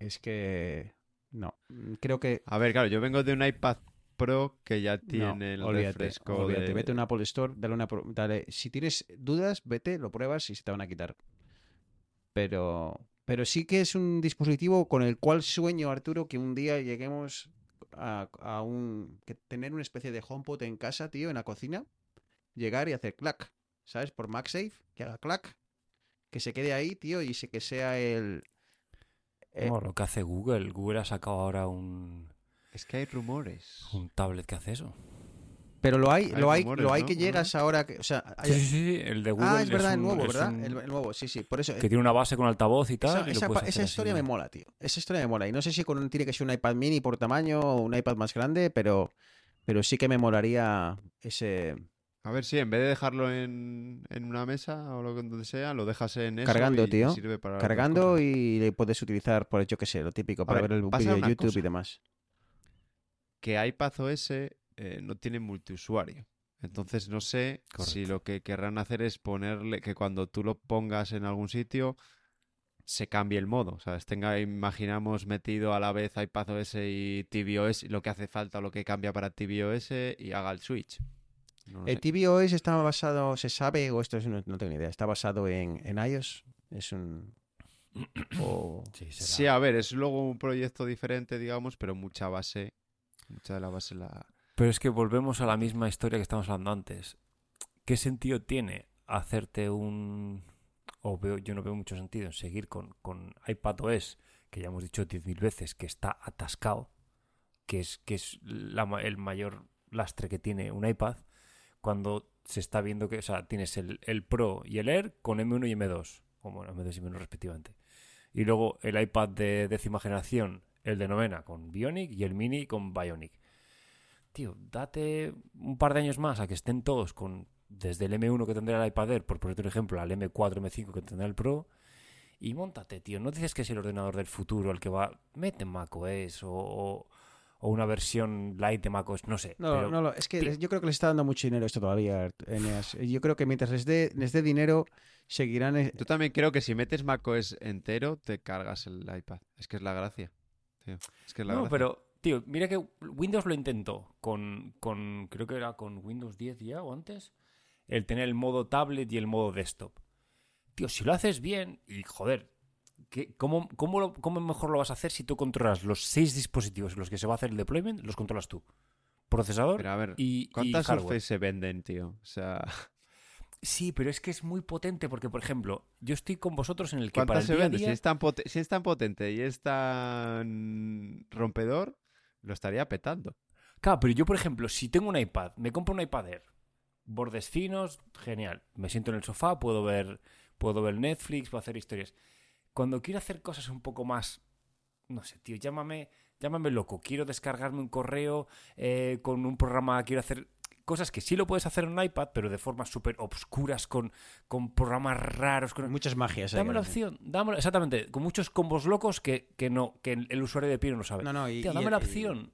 A: es que. No. Creo que.
D: A ver, claro, yo vengo de un iPad Pro que ya
A: no,
D: tiene el
A: olvídate,
D: refresco
A: olvídate.
D: de-
A: Vete a un Apple Store, dale una. pro- Dale. Si tienes dudas, vete, lo pruebas y se te van a quitar. Pero. Pero sí que es un dispositivo con el cual sueño, Arturo, que un día lleguemos a, a un. Que tener una especie de HomePod en casa, tío, en la cocina. Llegar y hacer clac. ¿Sabes? Por MagSafe, que haga clac. Que se quede ahí, tío, y se- que sea el. eh,
C: lo que hace Google. Google ha sacado ahora un,
D: Es que hay rumores.
C: un tablet que hace eso.
A: pero lo hay,
D: Hay
A: lo hay,
D: rumores,
A: lo hay
D: ¿no?
A: que llegas ahora. Que, o sea, hay-
C: Sí, sí, sí, el de Google.
A: ah, es verdad, el
C: un-
A: nuevo,
C: es
A: ¿verdad?
C: un-
A: El, el nuevo, sí, sí. Por eso.
C: Que tiene una base con altavoz y tal.
A: Esa,
C: y lo
A: esa
C: puedes
A: pa-
C: hacer
A: esa historia
C: así.
A: me mola, tío. Esa historia me mola. Y no sé si con un tiene que ser un iPad mini por tamaño o un iPad más grande, pero, pero sí que me molaría ese
D: A ver si en vez de dejarlo en, en una mesa o lo que donde sea, lo dejas en eso
A: Cargando,
D: y- y
A: tío.
D: sirve para otras
A: cargando y le puedes utilizar, por yo que sé, lo típico, para
D: ver,
A: ver el vídeo de YouTube
D: cosa.
A: y demás.
D: Que iPadOS eh, no tiene multiusuario. Entonces no sé si lo que querrán hacer es ponerle que cuando tú lo pongas en algún sitio se cambie el modo. O sea, tenga, imaginamos, metido a la vez iPadOS y tvOS, y lo que hace falta, lo que cambia para tvOS y haga el switch. No
A: El
D: sé.
A: tvOS está basado, se sabe, o esto es, no, no tengo ni idea, está basado en, en iOS. Es un. [clears throat]
C: Sí, será.
D: Sí, a ver, es luego un proyecto diferente, digamos, pero mucha base, mucha de la base la...
C: Pero es que volvemos a la misma historia que estábamos hablando antes. ¿Qué sentido tiene hacerte un... O veo, yo no veo mucho sentido en seguir con, con iPadOS, que ya hemos dicho 10.000 veces, que está atascado, que es, que es el mayor lastre que tiene un iPad, cuando se está viendo que, o sea, tienes el, el Pro y el Air con M1 y M2, o bueno, M2 y M1 respectivamente. Y luego el iPad de décima generación, el de novena con Bionic y el Mini con Bionic tío, date un par de años más a que estén todos con desde el M1 que tendrá el iPad Air, por ponerte un ejemplo, al M4, M5 que tendrá el Pro, y montate, tío. No dices que es el ordenador del futuro el que va. Mete macOS o, o, o una versión light de macOS, no sé.
A: No,
C: pero
A: no, no, es que
C: tío.
A: yo creo que les está dando mucho dinero esto todavía, Eneas. Yo creo que mientras les dé, les dé dinero, seguirán. eh,
D: Yo también creo que si metes macOS entero, te cargas el iPad. Es que es la gracia. Es que la
C: No,
D: gracia.
C: pero, tío, mira que Windows lo intentó con, con, creo que era con Windows 10 ya o antes, el tener el modo tablet y el modo desktop. Tío, si lo haces bien, y joder, ¿qué- cómo, cómo, lo- cómo mejor lo vas a hacer si tú controlas los seis dispositivos en los que se va a hacer el deployment? Los controlas tú. Procesador
D: Pero a ver,
C: y, y
D: ¿cuántas
C: hardware.
D: Surface se venden, tío? O sea,
C: Sí, pero es que es muy potente porque, por ejemplo, yo estoy con vosotros en el que para
D: ¿cuántas
C: el
D: se
C: día
D: es, tan si es tan potente y es tan rompedor, lo estaría petando.
C: Claro, pero yo, por ejemplo, si tengo un iPad, me compro un iPad Air, bordes finos, genial. Me siento en el sofá, puedo ver, puedo ver Netflix, puedo hacer historias. Cuando quiero hacer cosas un poco más, no sé, tío, llámame, llámame loco. Quiero descargarme un correo eh, con un programa, quiero hacer cosas que sí lo puedes hacer en un iPad, pero de formas súper obscuras, con, con programas raros, con,
A: muchas magias. ahí,
C: Dame la opción, dámela, exactamente, con muchos combos locos que, que no, que el usuario de pie no sabe.
A: No, no, y,
C: Tío, dame la
A: y-
C: opción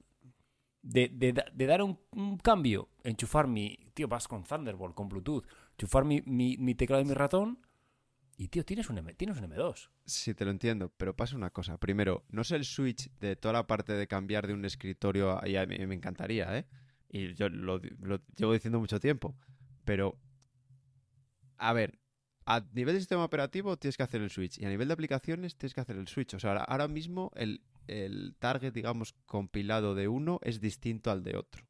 C: de, de de dar un, un cambio, enchufar mi. Tío, vas con Thunderbolt, con Bluetooth, enchufar mi, mi, mi teclado y mi ratón. Y tío, tienes un, M, tienes un M2.
D: Sí, te lo entiendo, pero pasa una cosa. Primero, no sé el switch de toda la parte de cambiar de un escritorio, a- y a mí me encantaría, ¿eh? Y yo lo, lo llevo diciendo mucho tiempo, pero... A ver, a nivel de sistema operativo tienes que hacer el switch, y a nivel de aplicaciones tienes que hacer el switch. O sea, ahora, mismo el, el target, digamos, compilado de uno es distinto al de otro.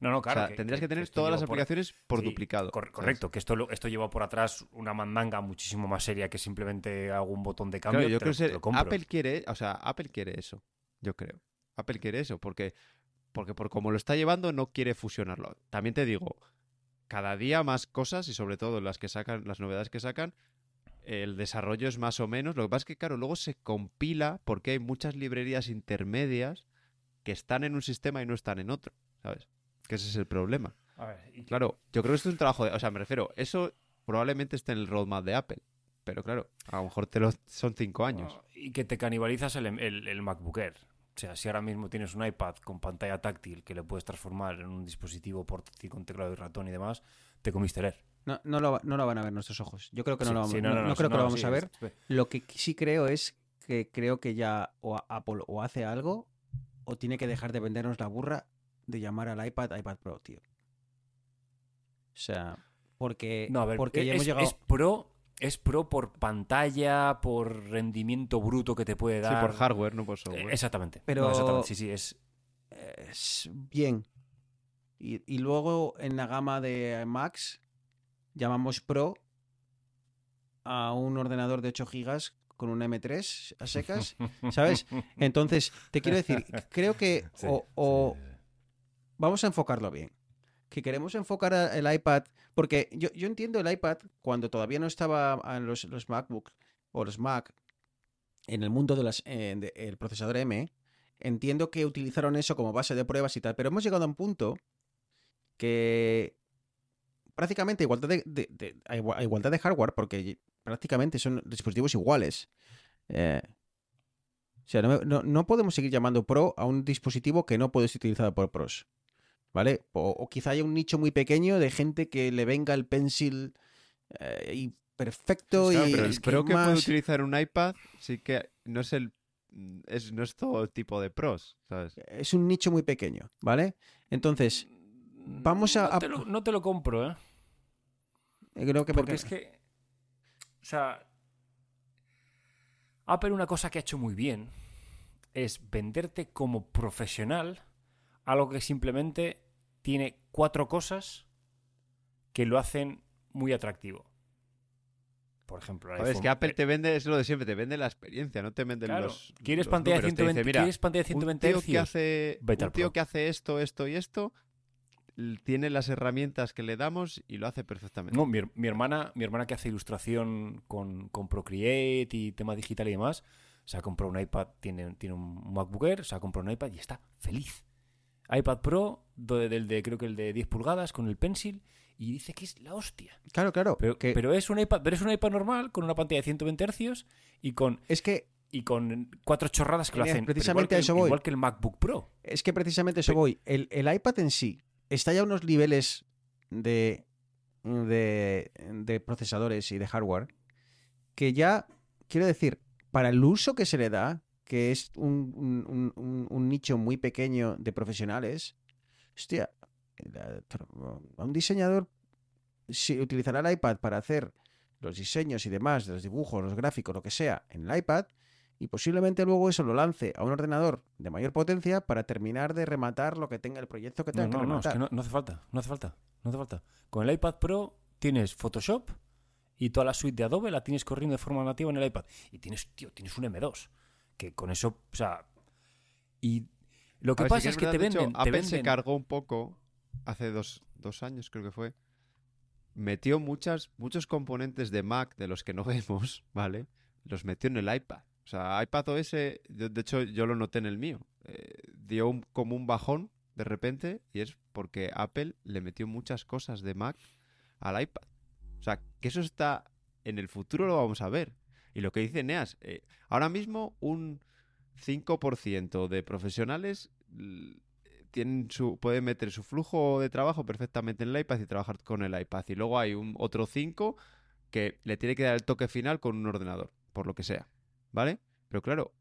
C: No, no,
D: O
C: claro.
D: sea, tendrías que, tener todas las
C: por-
D: aplicaciones por
C: Sí,
D: duplicado.
C: cor-
D: ¿sabes?
C: correcto, que esto, esto lleva por atrás una mandanga muchísimo más seria que simplemente algún botón de cambio.
D: Claro, yo
C: te
D: creo que. Apple quiere, o sea, Apple quiere eso. Yo creo. Apple quiere eso porque porque por como lo está llevando no quiere fusionarlo. También te digo, cada día más cosas y sobre todo las que sacan, las novedades que sacan, el desarrollo es más o menos. Lo que pasa es que claro, luego se compila porque hay muchas librerías intermedias que están en un sistema y no están en otro, ¿sabes? Que ese es el problema.
C: A ver, y-
D: Claro, yo creo que esto es un trabajo de, o sea, me refiero, eso probablemente esté en el roadmap de Apple, pero claro, a lo mejor te lo, son cinco años.
C: Y que te canibalizas el, el, el MacBook Air. O sea, si ahora mismo tienes un iPad con pantalla táctil que le puedes transformar en un dispositivo portátil con teclado y ratón y demás, te comiste el Air.
A: No, no, lo, no lo van a ver nuestros ojos. Yo creo que no
C: Sí,
A: lo vamos,
C: sí,
A: no, no creo que lo vamos
C: sí,
A: a ver.
C: es-
A: Lo que sí creo es que creo que ya o Apple o hace algo o tiene que dejar de vendernos la burra de llamar al iPad iPad Pro, tío. O sea, porque,
C: No, a ver,
A: porque ya
C: es,
A: hemos llegado...
C: es pro, es pro por pantalla, por rendimiento bruto que te puede
D: Sí,
C: dar.
D: por hardware, no por
C: Eh,
D: software.
C: Exactamente.
A: Pero-
C: No, exactamente. Sí, sí, es.
A: es bien. Y, y luego en la gama de Max llamamos Pro a un ordenador de 8 gigas con un M3 a secas, [laughs] ¿sabes? Entonces, te quiero decir, creo que [laughs]
C: Sí,
A: o, o
C: sí, sí.
A: vamos a enfocarlo bien. Que queremos enfocar el iPad, porque yo, yo entiendo el iPad cuando todavía no estaba en los, los MacBook o los Mac en el mundo del el procesador M. Entiendo que utilizaron eso como base de pruebas y tal, pero hemos llegado a un punto que prácticamente igualdad de, de- de- a igua- a igualdad de hardware, porque prácticamente son dispositivos iguales. Eh, o sea, no, no- no podemos seguir llamando Pro a un dispositivo que no puede ser utilizado por pros. ¿Vale? O, o quizá haya un nicho muy pequeño de gente que le venga el pencil eh, y perfecto
D: Claro,
A: y
D: pero el
A: es que
D: puede utilizar un iPad sí que no es el es, no es todo tipo de pros, ¿sabes?
A: es un nicho muy pequeño, ¿vale? Entonces, Vamos a-
C: No te lo, no te lo compro, ¿eh?
A: eh, creo que
C: Porque es que. O sea. Apple, una cosa que ha hecho muy bien es venderte como profesional algo que simplemente tiene cuatro cosas que lo hacen muy atractivo. Por ejemplo, el
D: Joder, es
C: iPhone-
D: que Apple te vende, es lo de siempre, te vende la experiencia, no te vende
C: Claro,
D: los.
C: ¿Quieres
D: los
C: pantalla,
D: números. Te
C: 120,
D: dice, mira,
C: ¿Quieres pantalla
D: un
C: 120
D: tío que hace, un tío que hace esto, esto y esto, tiene las herramientas que le damos y lo hace perfectamente.
C: No, mi, her- mi hermana, mi hermana que hace ilustración con, con Procreate y tema digital y demás, se ha comprado un iPad, tiene, tiene un MacBook Air, se ha comprado un iPad y está feliz. iPad Pro, del de, creo que el de 10 pulgadas, con el Pencil, y dice que es la hostia.
A: Claro, claro.
C: Pero,
A: que
C: pero es un iPad, pero es un iPad normal, con una pantalla de 120 Hz y con,
A: es que
C: y con cuatro chorradas que lo hacen. pero
A: precisamente
C: igual que
A: eso voy.
C: Igual que el MacBook Pro.
A: Es que precisamente eso voy. El, el iPad en sí está ya a unos niveles de, de, de procesadores y de hardware que ya, quiero decir, para el uso que se le da, que es un, un- un- nicho muy pequeño de profesionales, hostia, a un diseñador si utilizará el iPad para hacer los diseños y demás, los dibujos, los gráficos, lo que sea, en el iPad, y posiblemente luego eso lo lance a un ordenador de mayor potencia para terminar de rematar lo que tenga el proyecto que tenga
C: no,
A: que
C: no, es
A: rematar.
C: que no, no hace falta, no hace falta, no hace falta. Con el iPad Pro tienes Photoshop y toda la suite de Adobe la tienes corriendo de forma nativa en el iPad. Y tienes, tío, tienes un M2. Que con eso, o sea. Y lo que
D: ver,
C: pasa es que
D: verdad,
C: te
D: de hecho,
C: venden. te
D: Apple se cargó un poco hace dos, dos años, creo que fue. Metió muchas, muchos componentes de Mac de los que no [laughs] vemos, ¿vale? Los metió en el iPad. O sea, iPad OS, yo- de hecho, yo lo noté en el mío. Eh, dio un- como un bajón de repente y es porque Apple le metió muchas cosas de Mac al iPad. O sea, que eso está en el futuro lo vamos a ver. Y lo que dice Neas, eh, ahora mismo un 5% de profesionales l- tienen su, pueden meter su flujo de trabajo perfectamente en el iPad y trabajar con el iPad. Y luego hay un otro 5 que le tiene que dar el toque final con un ordenador, por lo que sea. ¿Vale? Pero claro,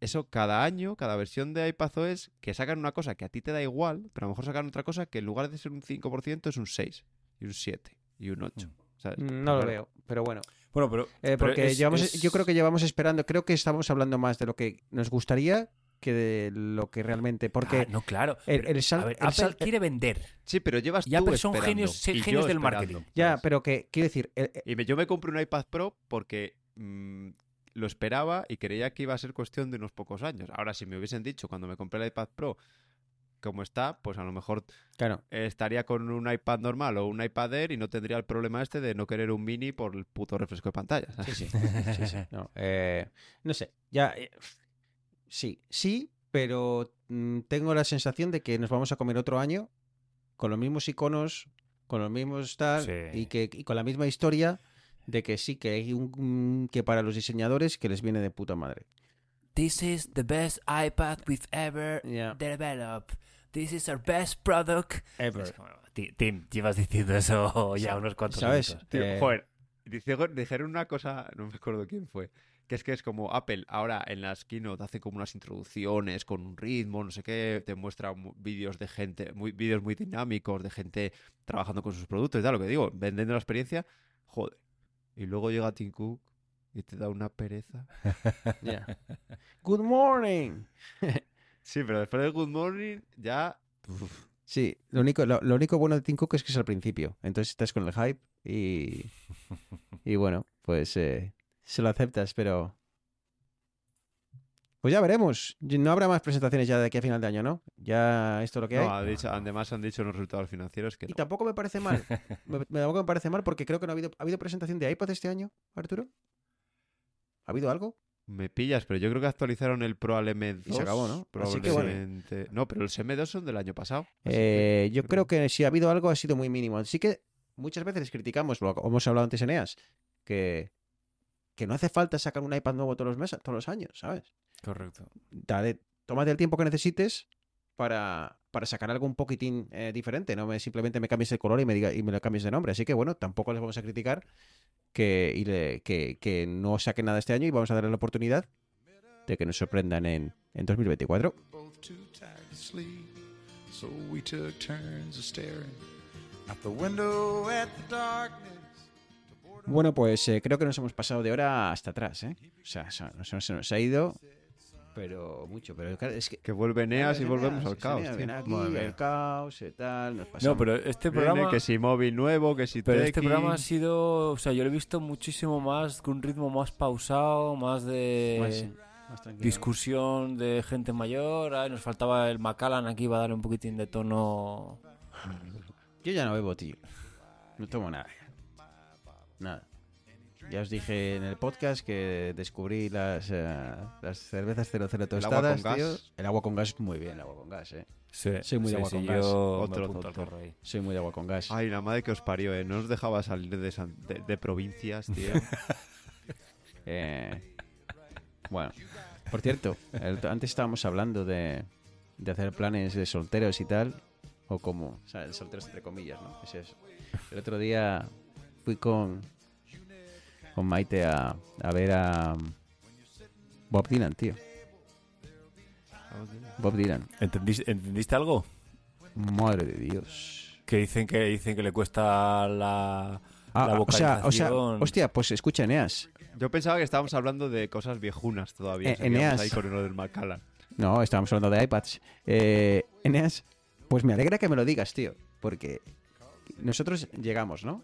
D: eso cada año, cada versión de iPadOS, que sacan una cosa que a ti te da igual, pero a lo mejor sacan otra cosa que en lugar de ser un 5% es un 6, y un 7, y un 8. ¿sabes?
A: Mm, No lo veo, pero bueno.
C: Bueno, pero.
A: Eh,
C: pero
A: porque
C: es-
A: llevamos,
C: es-
A: yo creo que llevamos esperando, creo que estamos hablando más de lo que nos gustaría que de lo que realmente. Porque
C: Ah, no, claro.
A: el- el sal-
C: a ver,
A: el
C: Apple
A: sal-
C: quiere vender.
D: Sí, pero llevas
C: Y
D: tú
C: Apple son
D: esperando,
C: genios-
D: y yo
C: genios del marketing.
A: ya, pero que quiero decir, el- el-
D: Y me- yo me compré un iPad Pro porque mm, lo esperaba y creía que iba a ser cuestión de unos pocos años. Ahora, si me hubiesen dicho cuando me compré el iPad Pro como está, pues a lo mejor
A: claro,
D: estaría con un iPad normal o un iPad Air y no tendría el problema este de no querer un mini por el puto refresco de pantalla. ¿sabes?
A: sí, sí, [laughs] sí, sí, no, eh, no sé, ya, eh, sí, sí, pero mm, tengo la sensación de que nos vamos a comer otro año con los mismos iconos, con los mismos tal,
C: Sí.
A: y que y con la misma historia de que sí que hay un que para los diseñadores que les viene de puta madre.
C: This is the best iPad we've ever developed. This is our best product.
A: Ever.
C: Como, Ti- Tim, llevas diciendo eso ya unos cuantos
A: ¿Sabes?
C: minutos.
D: Tío,
A: Eh,
D: joder, dijeron una cosa, no me acuerdo quién fue, que es que es como Apple ahora en las keynote hace como unas introducciones con un ritmo, no sé qué, te muestra mu- vídeos de gente, muy, vídeos muy dinámicos de gente trabajando con sus productos y tal, lo que digo, vendiendo la experiencia, joder. Y luego llega Tim Cook y te da una pereza. [laughs]
A: Ya. Good morning. [laughs]
D: Sí, pero después del Good Morning ya... uf,
A: Sí, lo único, lo, lo único bueno de Tim Cook es que es al principio. Entonces estás con el hype y, [laughs] y bueno, pues eh, se lo aceptas, pero... Pues ya veremos. No habrá más presentaciones ya de aquí a final de año, ¿no? Ya esto es lo que hay.
D: no, ha dicho- además han dicho los resultados financieros que
A: Y
D: no.
A: tampoco me parece mal. [laughs] Me- tampoco me parece mal porque creo que no ha habido, ¿ha habido presentación de iPad este año, Arturo. ¿Ha habido algo?
D: Me pillas, pero yo creo que actualizaron el Pro al M2.
A: Y se acabó, ¿no? Así que bueno.
D: Probablemente. No, pero los M2 son del año pasado. que
A: Eh, yo creo que si ha habido algo ha sido muy mínimo. Así que muchas veces criticamos, lo hemos hablado antes en EAS, que, que no hace falta sacar un iPad nuevo todos los meses, todos los años, ¿sabes?
C: Correcto.
A: Dale, tómate el tiempo que necesites para, para sacar algo un poquitín eh, diferente. No me, simplemente me cambies el color y me, diga, y me lo cambies de nombre. Así que bueno, tampoco les vamos a criticar que, y le- que, que no saquen nada este año y vamos a darle la oportunidad de que nos sorprendan en, en 2024.
E: both too tired to sleep. So we took turns of staring out the window at the darkness.
A: Bueno, pues eh, creo que nos hemos pasado de hora hasta atrás, ¿eh? O sea, o sea, nos- se nos ha ido, pero mucho. Pero claro, es que
D: Que vuelve Neas y volvemos al caos.
A: Viene aquí, el caos y tal, nos
C: No, pero este
D: Viene
C: programa...
D: que si móvil nuevo, que si
C: Pero este programa ha sido, o sea, yo lo he visto muchísimo más, con un ritmo más pausado, más de
A: Más, sí, más tranquilo.
C: discusión de gente mayor. Ay, nos faltaba el Macallan aquí, iba a darle un poquitín de tono.
A: Yo ya no bebo, tío. No tomo nada. Nada. Ya os dije en el podcast que descubrí las, eh, las cervezas 00
D: agua con
A: tostadas,
D: gas.
A: tío. El agua con gas, muy bien, el agua con gas, eh.
C: Sí,
A: Soy muy de agua con gas.
C: yo
D: Otro
C: carro ahí.
A: Soy muy de agua con gas.
D: Ay, la madre que os parió, ¿eh? No os dejaba salir de, San- de, de provincias, tío. [laughs]
A: Eh, bueno, por cierto, el- antes estábamos hablando de, de hacer planes de solteros y tal, o como, o sea, de solteros entre comillas, ¿no? Es eso. El otro día fui con, con Maite a, a ver a Bob Dylan, tío. Bob Dylan.
C: ¿Entendiste, ¿Entendiste algo?
A: Madre de Dios.
C: Que dicen que dicen que le cuesta la,
A: Ah,
C: la
A: ah, o sea, o sea,
C: vocalización.
A: hostia, pues escucha, Eneas.
D: Yo pensaba que estábamos hablando de cosas viejunas todavía.
A: Eh, Eneas.
D: ahí con lo del Macallan.
A: No, estábamos hablando de iPads. Eh, Eneas, pues me alegra que me lo digas, tío. Porque nosotros llegamos, ¿no?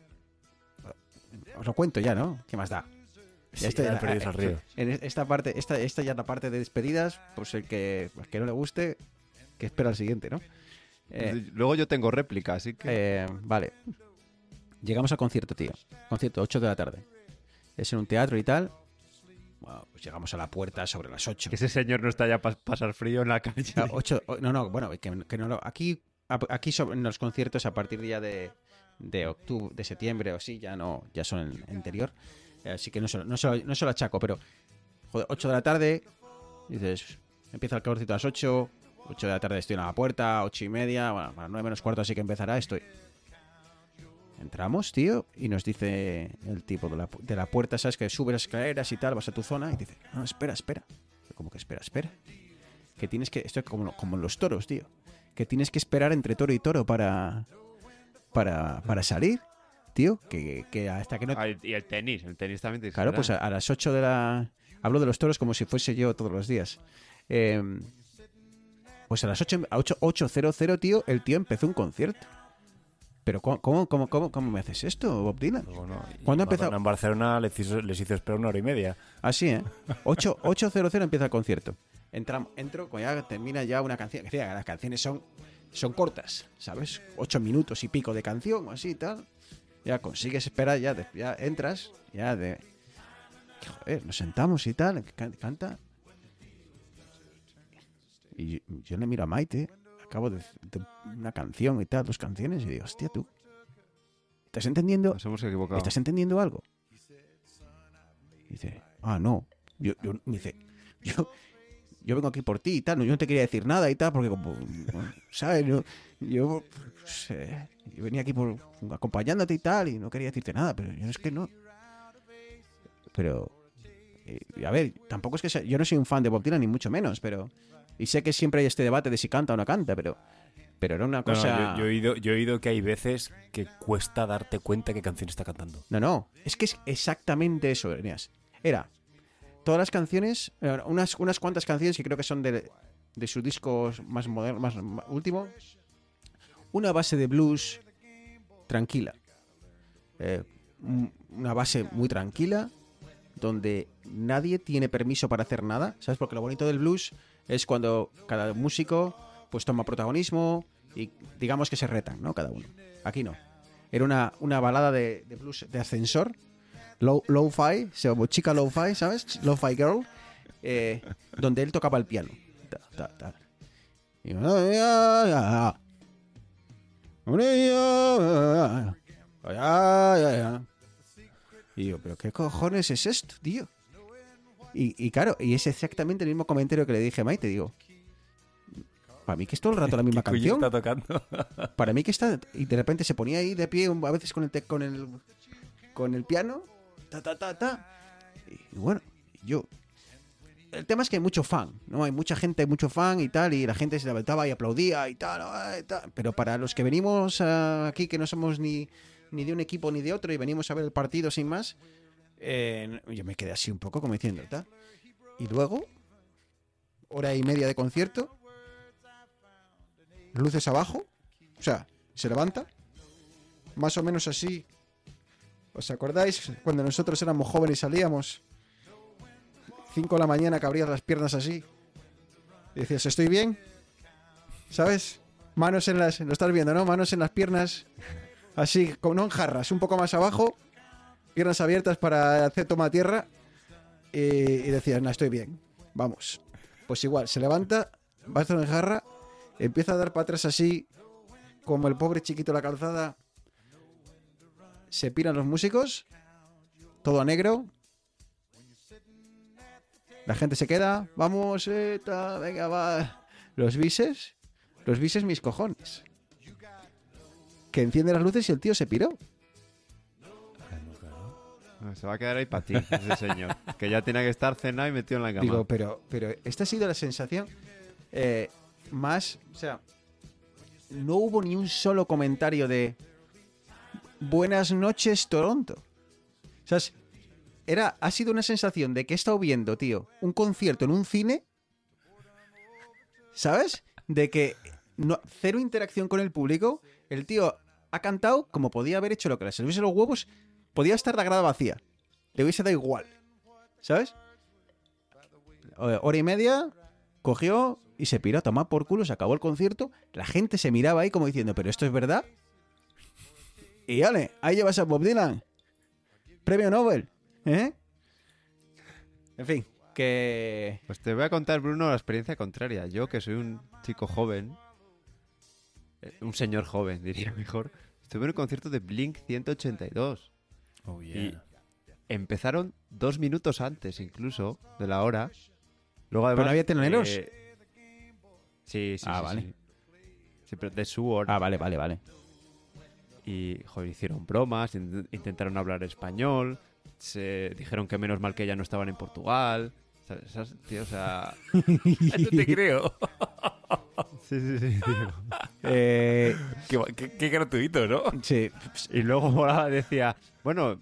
A: Os lo cuento ya, ¿no? ¿Qué más da?
C: Sí, ya
A: ya-
C: perdéis al río.
A: En esta parte, esta, esta ya es la parte de despedidas, pues el que, el que no le guste, que espera al siguiente, ¿no? Eh,
D: Luego yo tengo réplica, así que.
A: eh, vale. Llegamos al concierto, tío. Concierto, 8 de la tarde. Es en un teatro y tal. Bueno, pues llegamos a la puerta sobre las 8.
D: Que ese señor no está ya para pasar frío en la calle.
A: Ah, ocho- o- no, no, bueno, que, que no lo- aquí, aquí so- en los conciertos a partir ya de, de octubre, de septiembre o así, ya no, ya son el anterior. Eh, Así que no se, lo- no, se, lo- no se lo achaco, pero joder, 8 de la tarde, dices, empieza el concierto a las 8, 8 de la tarde estoy en la puerta, 8 y media, bueno, a las 9 menos cuarto así que empezará, estoy. Entramos, tío, y nos dice el tipo de la, de la puerta, ¿sabes? Que subes las escaleras y tal, vas a tu zona y dice, no, espera, espera. Como que espera, espera que tienes que esto es como, como los toros tío que tienes que esperar entre toro y toro para para, para salir tío que, que hasta que no
D: Ah, y el tenis, el tenis también te
A: claro pues a, a las 8 de la hablo de los toros como si fuese yo todos los días Eh, Pues a las 8, a 8, 8.00, tío, el tío empezó un concierto. Pero ¿cómo, cómo, cómo, cómo, cómo me haces esto, Bob Dylan?
C: Bueno, y
A: ¿Cuándo ha
C: en
A: empezado?
C: Barcelona- En Barcelona les hizo, les hizo esperar una hora y media.
A: Así, ¿eh? 8, 8.00 empieza el concierto. Entramos, entro, cuando ya termina ya una canción. Que decía, las canciones son, son cortas, ¿sabes? 8 minutos y pico de canción, o así y tal. Ya consigues esperar, ya, de- ya entras, ya de. Joder, nos sentamos y tal, can- canta. Y yo, le miro a Maite, acabo de, de una canción y tal, dos canciones, y digo, hostia, tú. ¿Estás entendiendo?
D: Nos hemos equivocado.
A: ¿Estás entendiendo algo? Dice, ah, no. Yo, yo, me dice, yo, yo vengo aquí por ti y tal, no, yo no te quería decir nada y tal, porque como, ¿sabes? Yo, yo, pues, eh, yo venía aquí por acompañándote y tal, y no quería decirte nada, pero yo es que no. Pero, eh, a ver, tampoco es que sea- yo no soy un fan de Bob Dylan, ni mucho menos, pero, y sé que siempre hay este debate de si canta o no canta, pero, pero era una
C: No, no,
A: cosa...
C: yo, yo he oído, yo he oído que hay veces que cuesta darte cuenta qué canción está cantando.
A: No, no, es que es exactamente eso, Eneas. Era todas las canciones, eh, unas, unas cuantas canciones que creo que son de, de sus discos más modernos, más, último. Una base de blues tranquila. Eh, un- una base muy tranquila, donde nadie tiene permiso para hacer nada. ¿Sabes? Porque lo bonito del blues es cuando cada músico pues toma protagonismo y digamos que se retan, ¿no? Cada uno. Aquí no. Era una, una balada de blues de ascensor, low, low-fi, se llama chica low-fi, ¿sabes? Low-fi girl, eh, donde él tocaba el piano. Ta, ta, ta. Y, yo, pero ¿qué cojones es esto, tío? Y, y claro, y es exactamente el mismo comentario que le dije a Maite, digo. Para mí que es todo el rato la misma [laughs]
C: ¿Qué coño
A: canción.
C: está tocando?
A: Para mí que está. Y de repente se ponía ahí de pie, a veces con el, te- con el, con el piano. Ta, ta, ta, ta. Y bueno, yo. El tema es que hay mucho fan, ¿no? Hay mucha gente, hay mucho fan y tal, y la gente se levantaba y aplaudía y tal. Pero para los que venimos ah, aquí, que no somos ni, ni de un equipo ni de otro, y venimos a ver el partido sin más, eh, yo me quedé así un poco como diciendo, tal. Y luego, hora y media de concierto, luces abajo, o sea, se levanta, más o menos así. ¿Os acordáis cuando nosotros éramos jóvenes y salíamos? 5 de la mañana que abrías las piernas así. Y decías, ¿estoy bien? ¿Sabes? Manos en las... Lo estás viendo, ¿no? Manos en las piernas. Así, como no en jarras, un poco más abajo. Piernas abiertas para hacer toma tierra. Y, decías, no, estoy bien. Vamos. Pues igual, se levanta, va a hacer en jarra, empieza a dar para atrás así, como el pobre chiquito la calzada. Se piran los músicos, todo a negro. La gente se queda, vamos, eh, ta, venga, va. Los bises, los bises mis cojones. Que enciende las luces y el tío se piró.
D: Se va a quedar ahí para ti, ese señor. Que ya tenía que estar cenado y metido en la cama.
A: Digo, pero, pero esta ha sido la sensación eh, más. O sea, no hubo ni un solo comentario de Buenas noches, Toronto. O sea, era, ha sido una sensación de que he estado viendo, tío, un concierto en un cine. ¿Sabes? De que no, cero interacción con el público. El tío ha cantado como podía haber hecho lo que le serviese los huevos. Podía estar la grada vacía. Le hubiese dado igual. ¿Sabes? Hora y media, cogió y se piró tomar por culo, se acabó el concierto. La gente se miraba ahí como diciendo, ¿pero esto es verdad? Y vale, ahí llevas a Bob Dylan. Premio Nobel. ¿Eh? En fin, que...
D: Pues te voy a contar, Bruno, la experiencia contraria. Yo, que soy un chico joven, eh, un señor joven, diría mejor, estuve en un concierto de Blink 182.
C: Oh,
D: Y empezaron dos minutos antes, incluso, de la hora. Luego, además,
A: no había teloneros?
D: eh, sí, sí,
A: Ah,
D: sí,
A: vale.
D: sí. Sí, pero de su hora.
A: Ah, vale, vale, vale.
D: Y, joder, hicieron bromas, in- intentaron hablar español, se dijeron que menos mal que ya no estaban en Portugal. ¿Sabes? ¿Sabes, tío? O sea... [laughs]
C: No te creo. [laughs]
D: Sí, sí, sí, tío.
A: Eh,
C: qué, qué- qué gratuito, ¿no?
A: sí,
D: Y luego [laughs] Morada decía, bueno,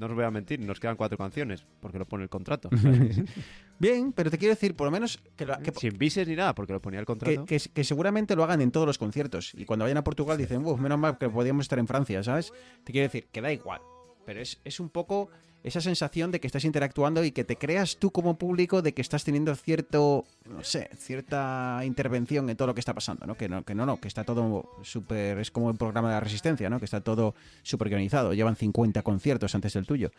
D: no os voy a mentir, nos quedan cuatro canciones, porque lo pone el contrato. [laughs]
A: Bien, pero te quiero decir, por lo menos que, lo- que-
D: Sin bises ni nada, porque lo ponía el
A: que,
D: contrato.
A: que- que seguramente lo hagan en todos los conciertos. Y cuando vayan a Portugal dicen, uff, menos mal que podíamos estar en Francia, ¿sabes? Te quiero decir, que da igual. Pero es, es un poco esa sensación de que estás interactuando y que te creas tú como público de que estás teniendo cierto, no sé, cierta intervención en todo lo que está pasando, ¿no? Que no, que no, no, que está todo súper, es como el programa de la resistencia, ¿no? Que está todo súper organizado. Llevan 50 conciertos antes del tuyo.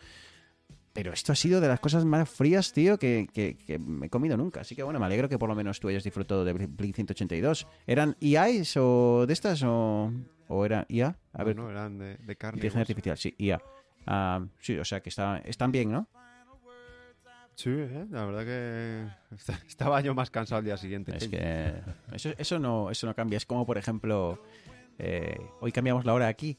A: Pero esto ha sido de las cosas más frías, tío, que, que- que me he comido nunca. Así que bueno, me alegro que por lo menos tú hayas disfrutado de Blink 182. ¿Eran EIs o de estas o, o era IA? A
D: No,
A: ver,
D: no, eran de, de carne.
A: inteligencia artificial, sí, IA. Ah, sí, o sea que está, están bien, ¿no?
D: Sí, ¿eh? la verdad que est- estaba yo más cansado al día siguiente.
A: Es que eso, eso, no, eso no cambia. Es como, por ejemplo, eh, hoy cambiamos la hora aquí.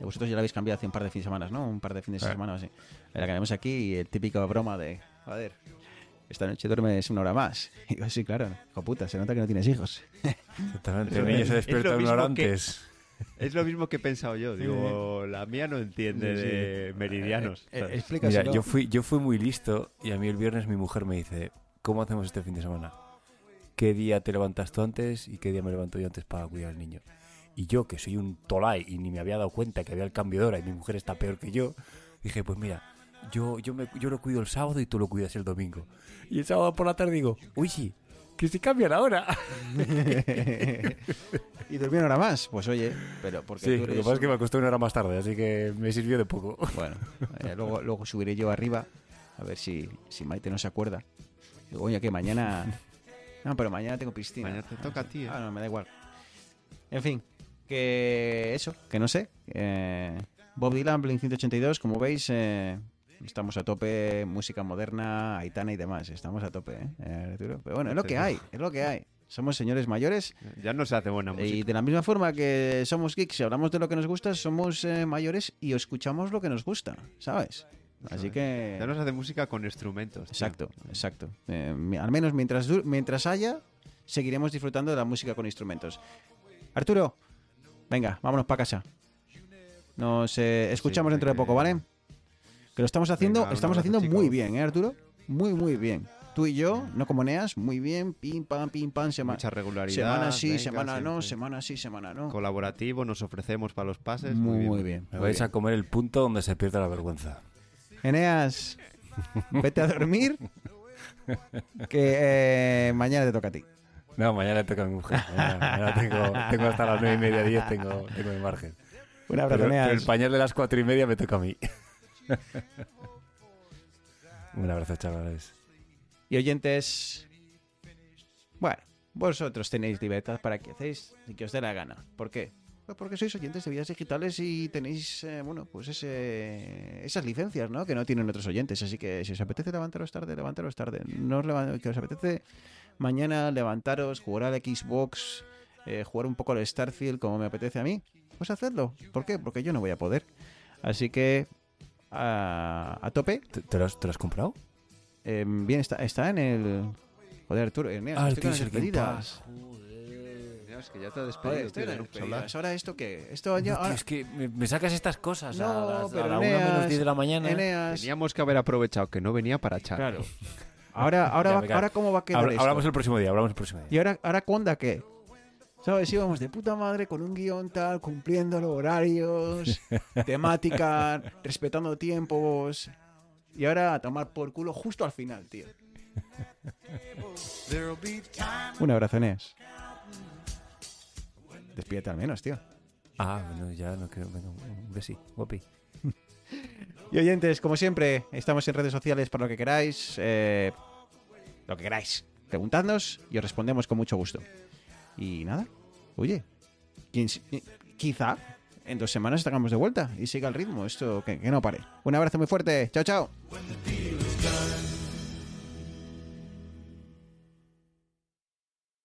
A: Vosotros ya la habéis cambiado hace un par de fines de semana, ¿no? Un par de fines de
C: Eh.
A: semana, así. La cambiamos aquí y el típico broma de, joder, esta noche duermes una hora más. [laughs] Y digo, sí, claro, hijo puta, se nota que no tienes hijos. [laughs]
C: Exactamente. El niño se
D: es
C: despierta una hora
D: que-
C: antes.
D: Es lo mismo que he pensado yo. Digo, la mía no entiende
A: Sí, sí.
D: de meridianos.
A: Eh, eh.
C: Mira, yo fui, yo fui muy listo y a mí el viernes mi mujer me dice, ¿cómo hacemos este fin de semana? ¿Qué día te levantas tú antes y qué día me levanto yo antes para cuidar al niño? Y yo, que soy un tolai y ni me había dado cuenta que había el cambio de hora y mi mujer está peor que yo, dije, pues mira, yo, yo, me, yo lo cuido el sábado y tú lo cuidas el domingo. Y el sábado por la tarde digo, uy, sí, que se cambian ahora. [laughs]
A: y durmió una hora más. Pues oye, pero porque
C: Sí,
A: tú
C: lo que
A: eres-
C: pasa es que me acosté una hora más tarde, así que me sirvió de poco.
A: Bueno, eh, luego, luego subiré yo arriba a ver si, si Maite no se acuerda. Digo, oye, que mañana... No, pero mañana tengo piscina.
D: Mañana te toca a ti, ¿eh?
A: Ah, no, me da igual. En fin, que eso, que no sé. Eh, Bob Dylan, Blink 182, como veis, eh, estamos a tope, música moderna, Aitana y demás. Estamos a tope, ¿eh? Eh, Arturo? Pero bueno, es lo que hay, es lo que hay. Somos señores mayores
D: Ya no se hace buena
A: y
D: música.
A: de la misma forma que somos geeks y hablamos de lo que nos gusta, somos eh, mayores y escuchamos lo que nos gusta, ¿sabes? Así que...
D: Ya no se hace música con instrumentos. tío.
A: Exacto, exacto. Eh, al menos mientras, mientras haya, seguiremos disfrutando de la música con instrumentos. Arturo, venga, vámonos para casa. Nos eh, escuchamos
D: Sí,
A: dentro de poco, ¿vale? Que lo estamos haciendo,
D: Venga,
A: estamos haciendo muy bien, ¿eh, Arturo? Muy, muy bien. Tú y yo, no como Neas, muy bien, pim, pam, pim, pam, sema-
D: Mucha regularidad.
A: semana sí,
D: venga,
A: semana no, semana sí, semana no.
D: Colaborativo, nos ofrecemos para los pases.
A: Muy,
D: Muy,
A: muy
D: bien.
A: bien.
C: Me vais
A: bien.
C: a comer el punto donde se pierde la vergüenza.
A: Eneas, vete a dormir, que eh, mañana te toca a ti.
C: No, mañana le toca a mi mujer. Mañana, mañana tengo, tengo hasta las nueve y media, diez, tengo, tengo mi margen.
A: Un abrazo,
C: Pero, pero
A: Eneas.
C: el pañal de las cuatro y media me toca a mí. [laughs] Un abrazo, chavales.
A: Y oyentes, bueno, vosotros tenéis libertad para que hacéis y que os dé la gana. ¿Por qué? Pues porque sois oyentes de vidas digitales y tenéis, eh, bueno, pues ese, esas licencias, ¿no? Que no tienen otros oyentes. Así que si os apetece levantaros tarde, levantaros tarde. No os levan- que os apetece mañana levantaros, jugar al Xbox, eh, jugar un poco al Starfield como me apetece a mí, pues hacedlo. ¿Por qué? Porque yo no voy a poder. Así que a, a tope.
C: ¿Te, te lo, has, te lo has comprado?
A: Eh, bien, está, está en el. Joder, Arturo, Eneas,
C: Ah, el
A: estoy con las.
D: Mira, es que ya te has
A: Joder,
D: despedido.
A: estoy
D: tío,
A: en
D: no.
A: ¿Ahora esto qué? Esto ya.
C: Tío,
A: ahora-
C: es que me, me sacas estas cosas
A: No,
C: a, las- a
A: pero
C: la una
A: Eneas,
C: menos 10 de la mañana.
A: Eneas,
D: Teníamos que haber aprovechado que no venía para echar.
A: Claro. Ahora, ahora,
C: Ya,
A: va- ahora ¿cómo va a quedar
C: Habla-
A: esto?
C: hablamos el próximo día, hablamos el próximo día.
A: ¿Y ahora, ahora cuándo qué? ¿Sabes? Íbamos de puta madre con un guion tal, cumpliendo los horarios, [laughs] temática, respetando tiempos. Y ahora a tomar por culo justo al final, tío. Un abrazo, Eneas. Despídete al menos, tío.
C: Ah, bueno, ya no creo. Venga, un besi, guapi. [laughs]
A: Y oyentes, como siempre, estamos en redes sociales para lo que queráis. eh, lo que queráis. Preguntadnos y os respondemos con mucho gusto. Y nada, oye, eh, quizá en dos semanas estamos de vuelta y siga el ritmo. Esto que, que no pare. Un abrazo muy fuerte. Chao, chao.